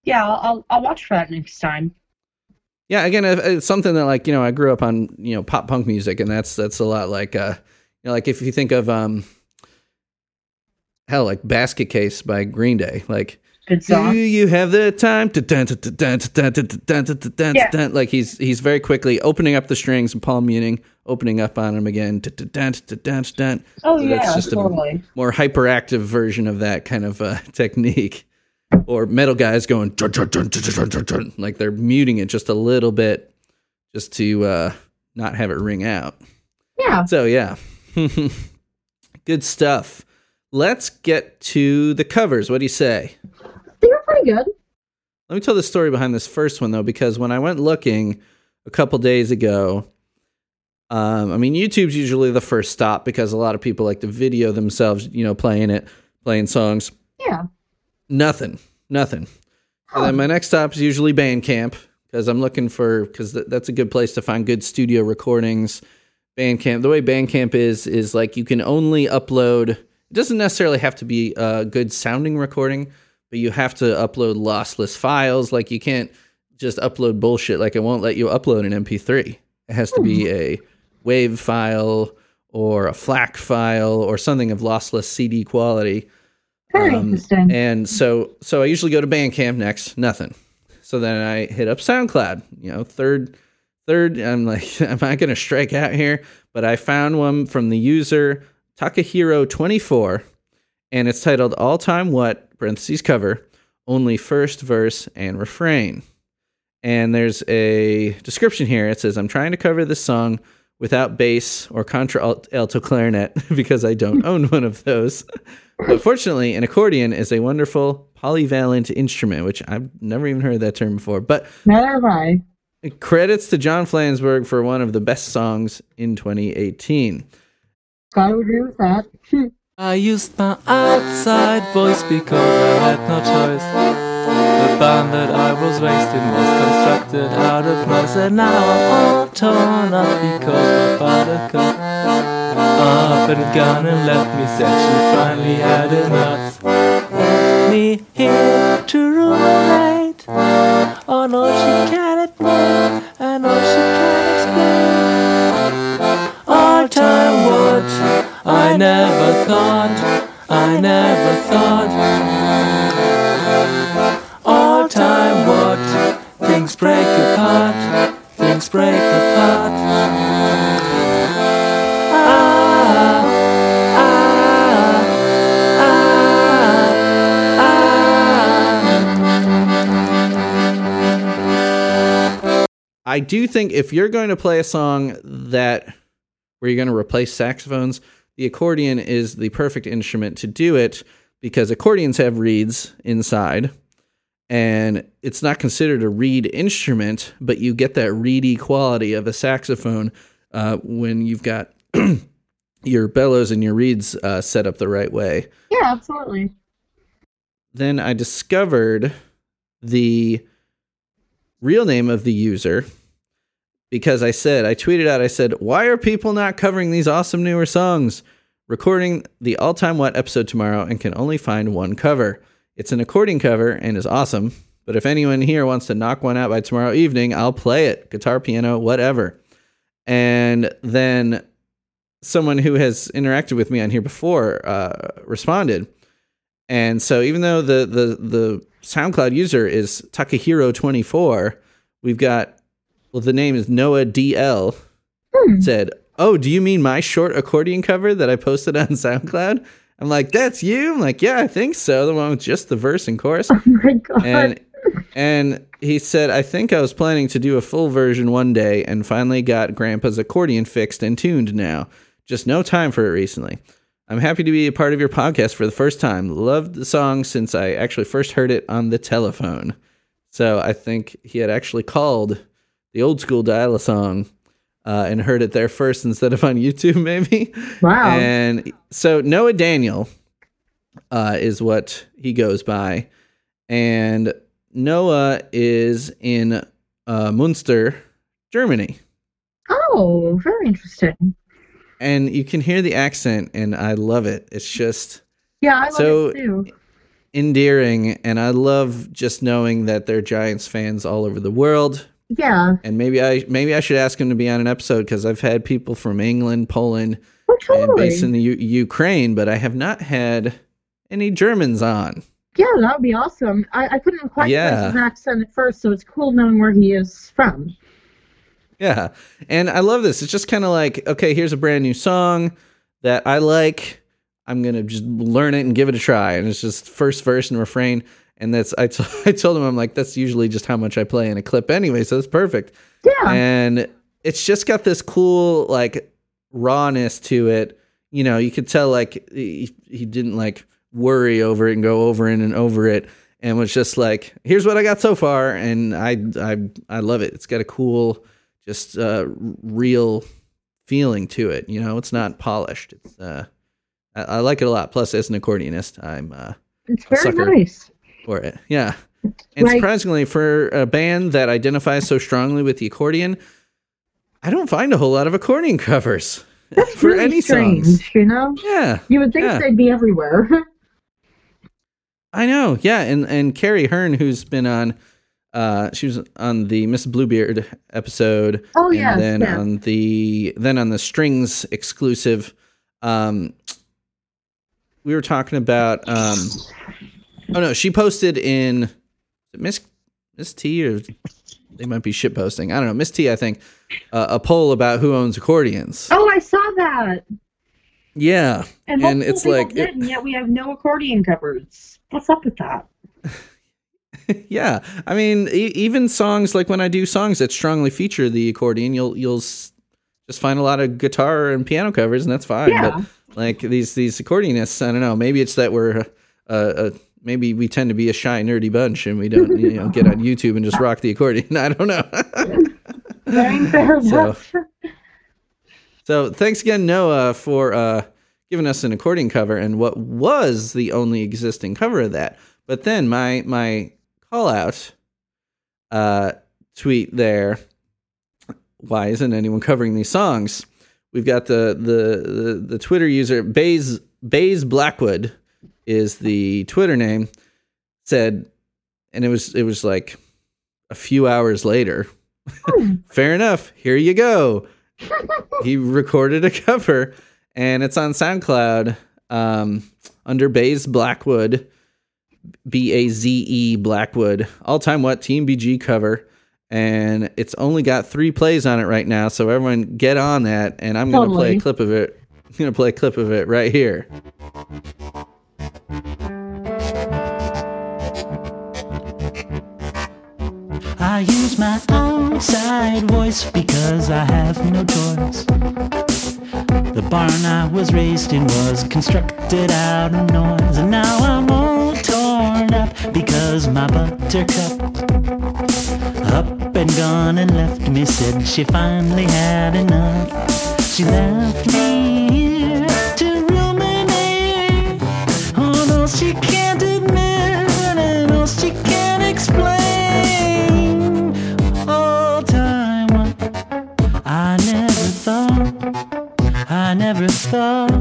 yeah, I'll, I'll watch for that next time. Yeah, again, it's something that like you know I grew up on you know pop punk music, and that's that's a lot like uh you know like if you think of um hell like Basket Case by Green Day, like Good Do you have the time to dun, dun, dun, dun, dun, dun, dun, dun, dun, dun, Yeah. dun. like he's he's very quickly opening up the strings and palm muting, opening up on him again. Dun, dun, dun, dun, dun. Oh So yeah, that's just a more hyperactive version of that kind of uh, technique. Or metal guys going dun, dun, dun, like they're muting it just a little bit, just to uh, not have it ring out. Yeah. So yeah, *laughs* good stuff. Let's get to the covers. What do you say? They were pretty good. Let me tell the story behind this first one though, because when I went looking a couple days ago, um, I mean YouTube's usually the first stop because a lot of people like to video themselves, you know, playing it, playing songs. Yeah. Nothing, nothing. And then my next stop is usually Bandcamp because I'm looking for because th- that's a good place to find good studio recordings. Bandcamp. The way Bandcamp is is like you can only upload. It doesn't necessarily have to be a good sounding recording, but you have to upload lossless files. Like you can't just upload bullshit. Like it won't let you upload an MP3. It has to be hmm. a WAV file or a FLAC file or something of lossless CD quality. Very Um, interesting. And so so I usually go to Bandcamp next, nothing. So then I hit up SoundCloud, you know, third third I'm like *laughs* am I going to strike out here? But I found one from the user Takahiro24 and it's titled All Time What parentheses cover only first verse and refrain. And there's a description here. It says I'm trying to cover this song without bass or contra alto clarinet *laughs* because I don't *laughs* own one of those. But fortunately, an accordion is a wonderful polyvalent instrument, which I've never even heard that term before. But Neither have I. credits to John Flansburgh for one of the best songs in 2018. I would agree with that. *laughs* I used my outside voice because I had no choice. The band that I was raised in was constructed out of noise, and now I'm all torn up because my father got up and gone and left me. Said she finally had enough. Left me here to ruminate on oh, all she can admit and all she can explain. All time what I never thought, I never thought. All time what things break apart, things break apart. I do think if you're going to play a song that where you're going to replace saxophones, the accordion is the perfect instrument to do it because accordions have reeds inside and it's not considered a reed instrument, but you get that reedy quality of a saxophone uh, when you've got *clears throat* your bellows and your reeds uh, set up the right way. Yeah, absolutely. Then I discovered the real name of the user because I said, I tweeted out, I said, why are people not covering these awesome newer songs? Recording the all time what episode tomorrow and can only find one cover. It's an accordion cover and is awesome, but if anyone here wants to knock one out by tomorrow evening, I'll play it guitar, piano, whatever. And then someone who has interacted with me on here before uh, responded. And so even though the the the SoundCloud user is Takahiro24, we've got well the name is Noah DL hmm. said, "Oh, do you mean my short accordion cover that I posted on *laughs* SoundCloud?" I'm like, "That's you." I'm like, "Yeah, I think so. The one with just the verse and chorus." *laughs* Oh my god. and and he said, "I think I was planning to do a full version one day, and finally got Grandpa's accordion fixed and tuned now. Just no time for it recently. I'm happy to be a part of your podcast for the first time. Loved the song since I actually first heard it on the telephone. So I think he had actually called the old school dial a song." Uh, and heard it there first instead of on *laughs* YouTube, maybe. wow. And so Noah Daniel uh, is what he goes by, and Noah is in uh, Munster, Germany, oh, very interesting. and you can hear the accent, and I love it. It's just Yeah, I love So- it too. endearing, and I love just knowing that they're Giants fans all over the world. Yeah. And maybe I maybe I should ask him to be on an episode because I've had people from England, Poland, Oh, and based in the U- Ukraine, but I have not had any Germans on. Yeah, that would be awesome. I, I couldn't quite Yeah. his accent at first, so it's cool knowing where he is from. Yeah. And I love this. It's just kind of like, okay, here's a brand new song that I like. I'm going to just learn it and give it a try. And it's just first verse and refrain. And that's, I, t- *laughs* I told him, I'm like, that's usually just how much I play in a clip anyway. So it's perfect. Yeah. And it's just got this cool, like, rawness to it. You know, you could tell, like, he, he didn't, like, worry over it and go over it and over it. And was just like, here's what I got so far. And I, I, I love it. It's got a cool, just uh, real feeling to it. You know, it's not polished. It's uh, I, I like it a lot. Plus, as an accordionist, I'm uh, it's very nice. For it. Yeah, and Right. surprisingly, for a band that identifies so strongly with the accordion, I don't find a whole lot of accordion covers *laughs* That's for really any strange, songs. you know? Yeah, You would think Yeah. they'd be everywhere. *laughs* I know. Yeah, and and Carrie Hearn, who's been on. Uh, she was on the Miss Bluebeard episode. Oh, and yes, then yes. on the then on the strings exclusive. Um, we were talking about. Um, oh no, she posted in Miss Miss T or they might be shit posting. I don't know. Miss T, I think, uh, a poll about who owns accordions. oh, I saw that. Yeah, And, And it's like- did, and yet we have no accordion covers. What's up with that? *laughs* yeah. I mean, e- even songs like when I do songs that strongly feature the accordion, you'll you'll s- just find a lot of guitar and piano covers, and that's fine. Yeah. But like these these accordionists, I don't know. Maybe it's that we're uh, uh, maybe we tend to be a shy, nerdy bunch, and we don't you know get on YouTube and just rock the accordion. *laughs* I don't know. *laughs* So- So thanks again, Noah, for uh, giving us an accordion cover and what was the only existing cover of that. But then my my call out uh, tweet there. Why isn't anyone covering these songs? We've got the the the, the Twitter user Baze Baze Blackwood is the Twitter name. Said, and it was it was like a few hours later. *laughs* Fair enough. Here you go he recorded a cover and it's on SoundCloud um, under Baze Blackwood, B A Z E Blackwood, all time what TMBG cover. And it's only got three plays on it right now. So everyone get on that. And I'm going to play a clip of it. I'm going to play a clip of it right here. I use my outside voice because I have no choice. The barn I was raised in was constructed out of noise, and now I'm all torn up because my buttercup up and gone and left me. Said she finally had enough. She left me thought.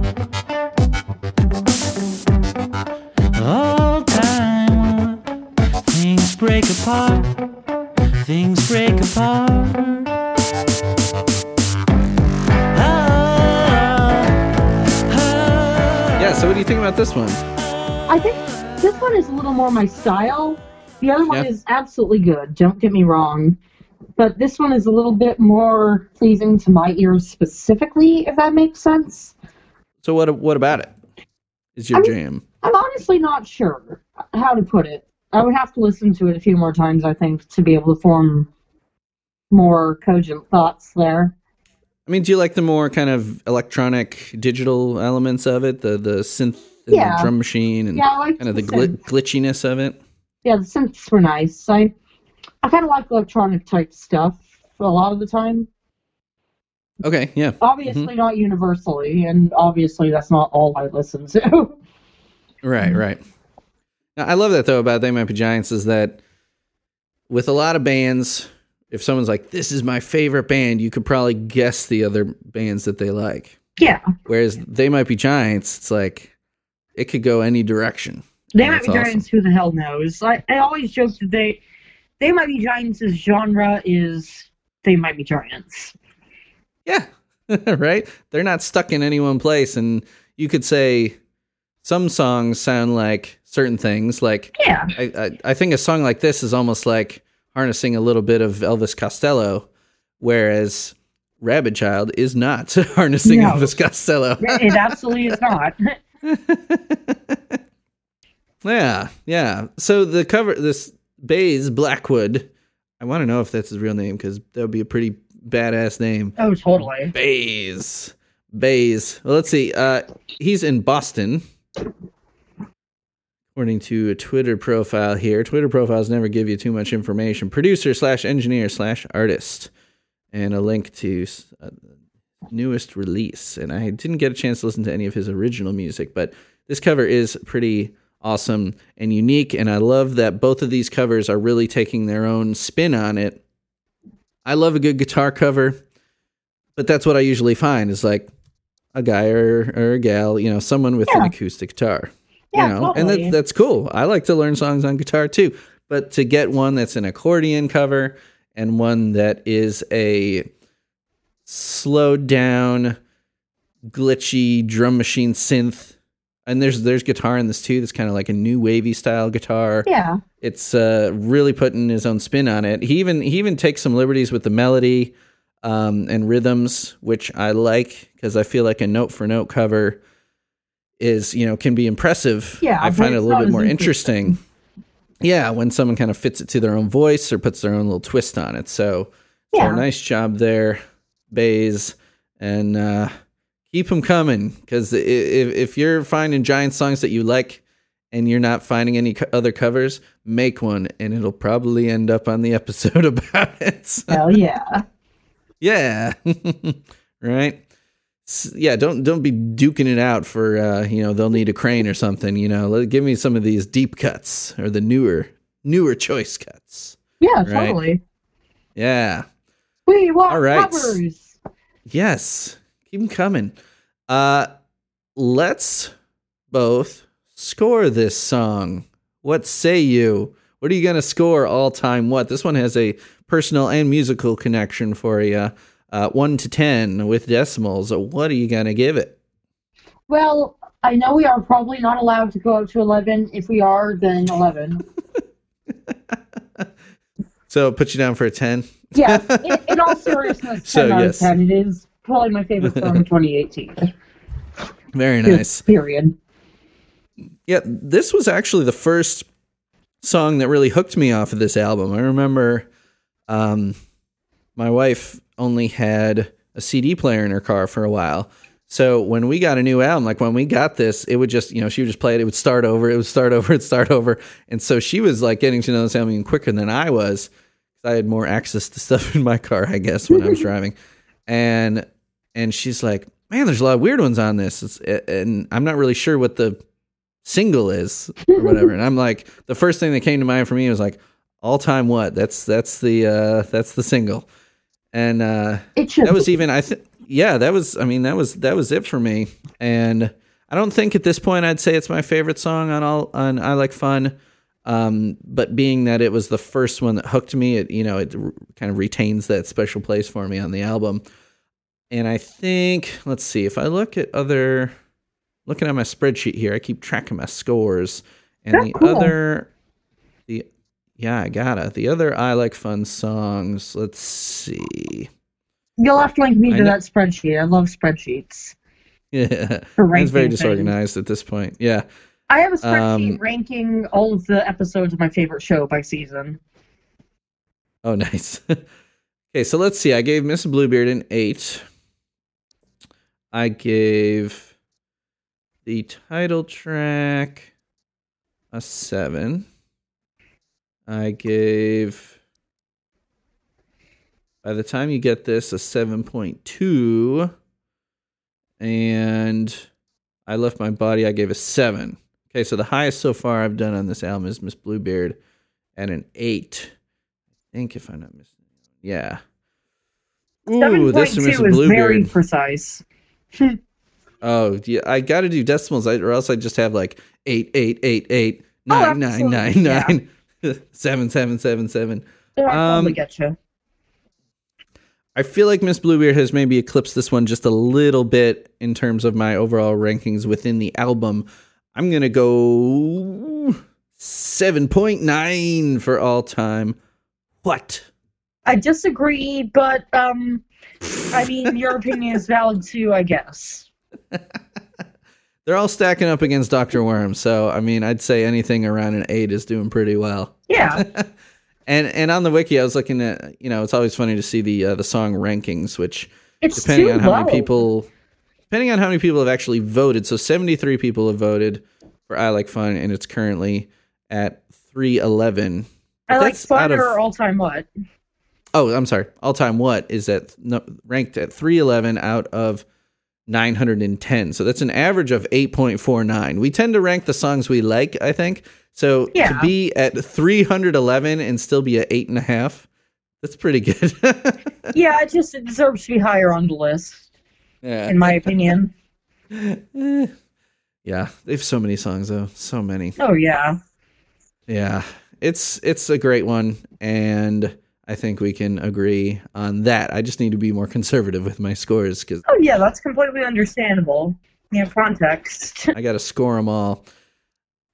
All time, things break apart, things break apart. Ah, ah. Yeah. So what do you think about this one? I think this one is a little more my style. The other one Yeah. is absolutely good. Don't get me wrong. But this one is a little bit more pleasing to my ears specifically, if that makes sense. So what what about it? Is your I mean- jam? I'm honestly not sure how to put it. I would have to listen to it a few more times, I think, to be able to form more cogent thoughts there. I mean, do you like the more kind of electronic digital elements of it, the the synth and Yeah. the drum machine and Yeah, like kind of the the synth. glitchiness of it? Yeah, the synths were nice. I I kind of like electronic type stuff a lot of the time. Okay, yeah. Obviously mm-hmm. not universally, and obviously that's not all I listen to. *laughs* Right, right. Now, I love that though about They Might Be Giants is that with a lot of bands, if someone's like, "This is my favorite band," you could probably guess the other bands that they like. yeah, Whereas They Might Be Giants, it's like it could go any direction. they might be awesome. giants. Who the hell knows? I, I always joke that they they might be giants. genre is they might be giants. Yeah, *laughs* right. They're not stuck in any one place, and you could say some songs sound like certain things. Like Yeah. I, I, I think a song like this is almost like harnessing a little bit of Elvis Costello, whereas Rabid Child is not *laughs* harnessing No. Elvis Costello. *laughs* It absolutely is not. yeah, yeah. So the cover, this Baze Blackwood, I want to know if that's his real name because that would be a pretty badass name. Oh, totally. Baze. Baze. Well, let's see. Uh, he's in Boston. According to a Twitter profile here, Twitter profiles never give you too much information. Producer slash engineer slash artist, and a link to uh, newest release. And I didn't get a chance to listen to any of his original music, but this cover is pretty awesome and unique. And I love that both of these covers are really taking their own spin on it. I love a good guitar cover, but that's what I usually find is like a guy or, or a gal, you know, someone with an acoustic guitar. Yeah, you know, and totally. that, that's cool. I like to learn songs on guitar too, but to get one that's an accordion cover and one that is a slowed down, glitchy drum machine synth, and there's there's guitar in this too. That's kind of like a new wavy style guitar Yeah. it's uh, really putting his own spin on it. He even he even takes some liberties with the melody um, and rhythms, which I like because I feel like a note for note cover is you know can be impressive. Yeah, I find it a little bit more interesting. interesting. Yeah, when someone kind of fits it to their own voice or puts their own little twist on it. So, so Yeah. nice job there, Baze, and uh, keep them coming because if if you're finding giant songs that you like and you're not finding any co- other covers, make one, and it'll probably end up on the *laughs* episode about it. So, Hell yeah. yeah, *laughs* right. S- Yeah, don't don't be duking it out for uh, you know they'll need a crane or something. You know, Let, give me some of these deep cuts or the newer newer choice cuts. Yeah, Right. totally. Yeah. We want All right. covers. Yes. Keep them coming. Uh let's both score this song. What say you? What are you going to score all time what? This one has a personal and musical connection for you. Uh 1 to 10 with decimals. What are you going to give it? Well, I know we are probably not allowed to go up to 11. If we are, then 11. *laughs* *laughs* So, put you down for a 10. yeah, in, in all seriousness, *laughs* 10 So, out yes. of 10. It is probably my favorite song of *laughs* 2018. Very nice. Period. Yeah, this was actually the first song that really hooked me off of this album. I remember um, my wife only had a CD player in her car for a while. So when we got a new album, like when we got this, it would just, you know, she would just play it. It would start over. It would start *laughs* over. It'd start over. And so she was like getting to know this album even quicker than I was. I had more access to stuff *laughs* in my car, I guess, when I was driving. And and she's like, "Man, there's a lot of weird ones on this." It's, and I'm not really sure what the single is or whatever. and I'm like, the first thing that came to mind for me was like, "All time what?" That's that's the uh, that's the single. And uh, that was even I think yeah that was I mean that was that was it for me. And I don't think at this point I'd say it's my favorite song on all on I Like Fun. Um, but being that it was the first one that hooked me, it you know it r- kind of retains that special place for me on the album. And I think let's see if I look at other looking at my spreadsheet here, I keep track of my scores. And That's the cool. other the yeah, I gotta. The other I Like Fun songs, let's see. You'll have to link me I to know- that spreadsheet. I love spreadsheets. *laughs* Yeah. It's very things. disorganized at this point. Yeah. I have a spreadsheet Um, ranking all of the episodes of my favorite show by season. Oh, *laughs* nice. okay, so let's see. I gave Miss Bluebeard an eight. I gave the title track a seven. I gave, by the time you get this, a 7.2. And I left my body, I gave a seven. Okay, so the highest so far I've done on this album is Miss Bluebeard at an eight. I think if I'm not missing, yeah. Ooh, this 7.2 Miss is very precise. Oh, yeah, I got to do decimals, or else I just have like eight, eight, eight, eight, nine, nine, nine, Oh, yeah. nine, *laughs* seven, seven, seven, seven. So I Um, get you. I feel like Miss Bluebeard has maybe eclipsed this one just a little bit in terms of my overall rankings within the album. I'm going to go 7.9 for all time. What? I disagree, but um, I mean, your opinion is valid too, I guess. *laughs* They're all stacking up against Dr. Worm, so I mean, I'd say anything around an 8 is doing pretty well. Yeah. *laughs* And and on the wiki, I was looking at, you know, it's always funny to see the uh, the song rankings, which It's depending on how low. many people depending on how many people have actually voted so 73 people have voted for i like fun and it's currently at 311 I like fun of- or all time what? Oh i'm sorry. All time what is at no, ranked at 311 out of 910 so that's an average of 8.49 we tend to rank the songs we like i think. So to be at 311 and still be at eight and a half that's pretty good. *laughs* Yeah, it just it deserves to be higher on the list, yeah. in my opinion. Eh. *laughs* yeah they have so many songs though. So many. Oh yeah. Yeah, it's it's a great one, and I think we can agree on that. I just need to be more conservative with my scores because Oh yeah, that's completely understandable. You know, context. I got to score them all.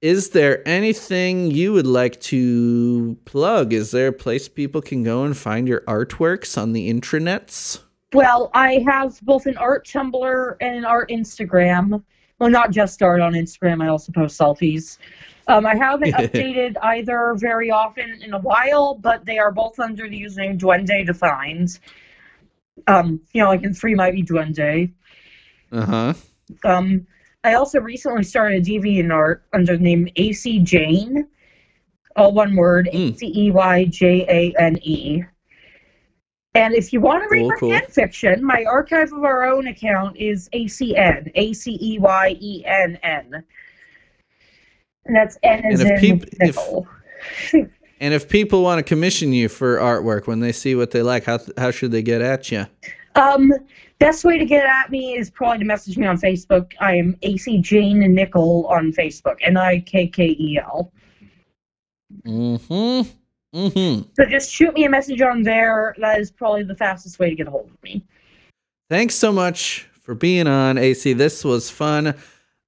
Is there anything you would like to plug? Is there a place people can go and find your artworks on the intranets? Well, I have both an art Tumblr and an art Instagram. Well, not just art on Instagram. I also post selfies. Um, I haven't *laughs* updated either very often in a while, but they are both under the username Duende Defined. Um, you know, like in Free Might Be Duende. Uh huh. Um, I also recently started a DeviantArt under the name AC Jane. All one word, Mm. A C E Y J A N E. And if you want to read Cool, my cool. fan fiction, my Archive of Our Own account is ACN, A C E Y E N N. And that's N as And in if peop- if- *laughs* And if people want to commission you for artwork when they see what they like, how how should they get at you? Um, best way to get at me is probably to message me on Facebook. I am AC Jane Nickel on Facebook, N I K K E L. Mm-hmm. Mm-hmm. So just shoot me a message on there. That is probably the fastest way to get a hold of me. Thanks so much for being on, AC. This was fun.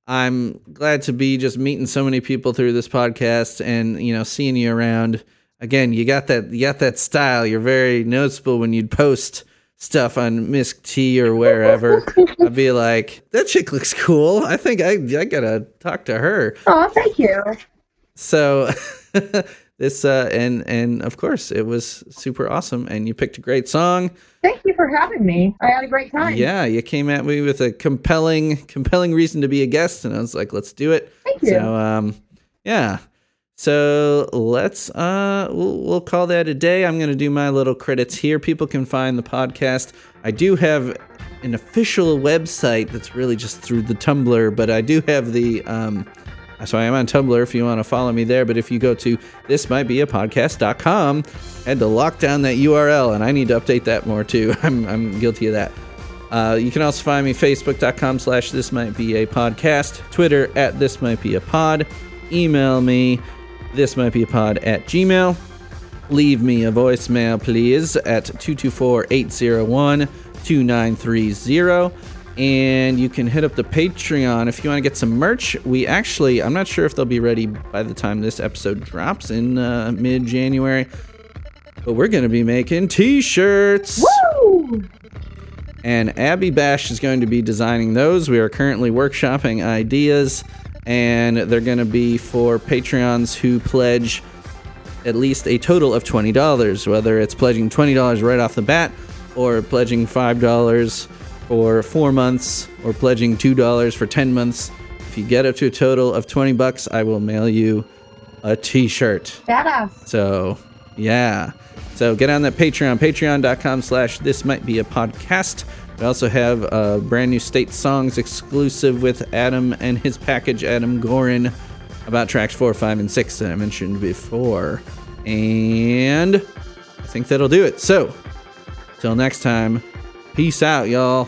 I'm glad to be just meeting so many people through this podcast and you know seeing you around. Again, you got that you got that style. You're very noticeable when you'd post stuff on Misk T or wherever. *laughs* I'd be like, that chick looks cool. I think I I gotta talk to her. Oh, thank you. So *laughs* this uh and and of course it was super awesome and you picked a great song. Thank you for having me. I had a great time. Yeah, you came at me with a compelling, compelling reason to be a guest, and I was like, "Let's do it." Thank you. So, um, yeah. So let's uh, we'll, we'll call that a day. I'm gonna do my little credits here. People can find the podcast. I do have an official website that's really just through the Tumblr, but I do have the um. So I am on Tumblr if you want to follow me there. But if you go to thismightbeapodcast.com, I had to lock down that URL, and I need to update that more too. *laughs* I'm I'm guilty of that. Uh, you can also find me facebook.com slash this might be a podcast, Twitter at this might be a pod, email me this might be a pod at gmail. Leave me a voicemail, please, at 224 801 2930. And you can hit up the Patreon if you want to get some merch. We actually, I'm not sure if they'll be ready by the time this episode drops in uh, mid January, but we're going to be making t shirts. Woo! And Abby Bash is going to be designing those. We are currently workshopping ideas, and they're going to be for Patreons who pledge at least a total of $20, whether it's pledging $20 right off the bat, or pledging $5 for four months, or pledging $2 for 10 months. If you get up to a total of 20 bucks, I will mail you a t shirt. Badass. So, yeah. So get on that Patreon, patreon.com slash this might be a podcast. We also have a brand new State Songs exclusive with Adam and his package, Adam Gorin, about tracks four, five, and six that I mentioned before. And I think that'll do it. So, till next time, peace out, y'all.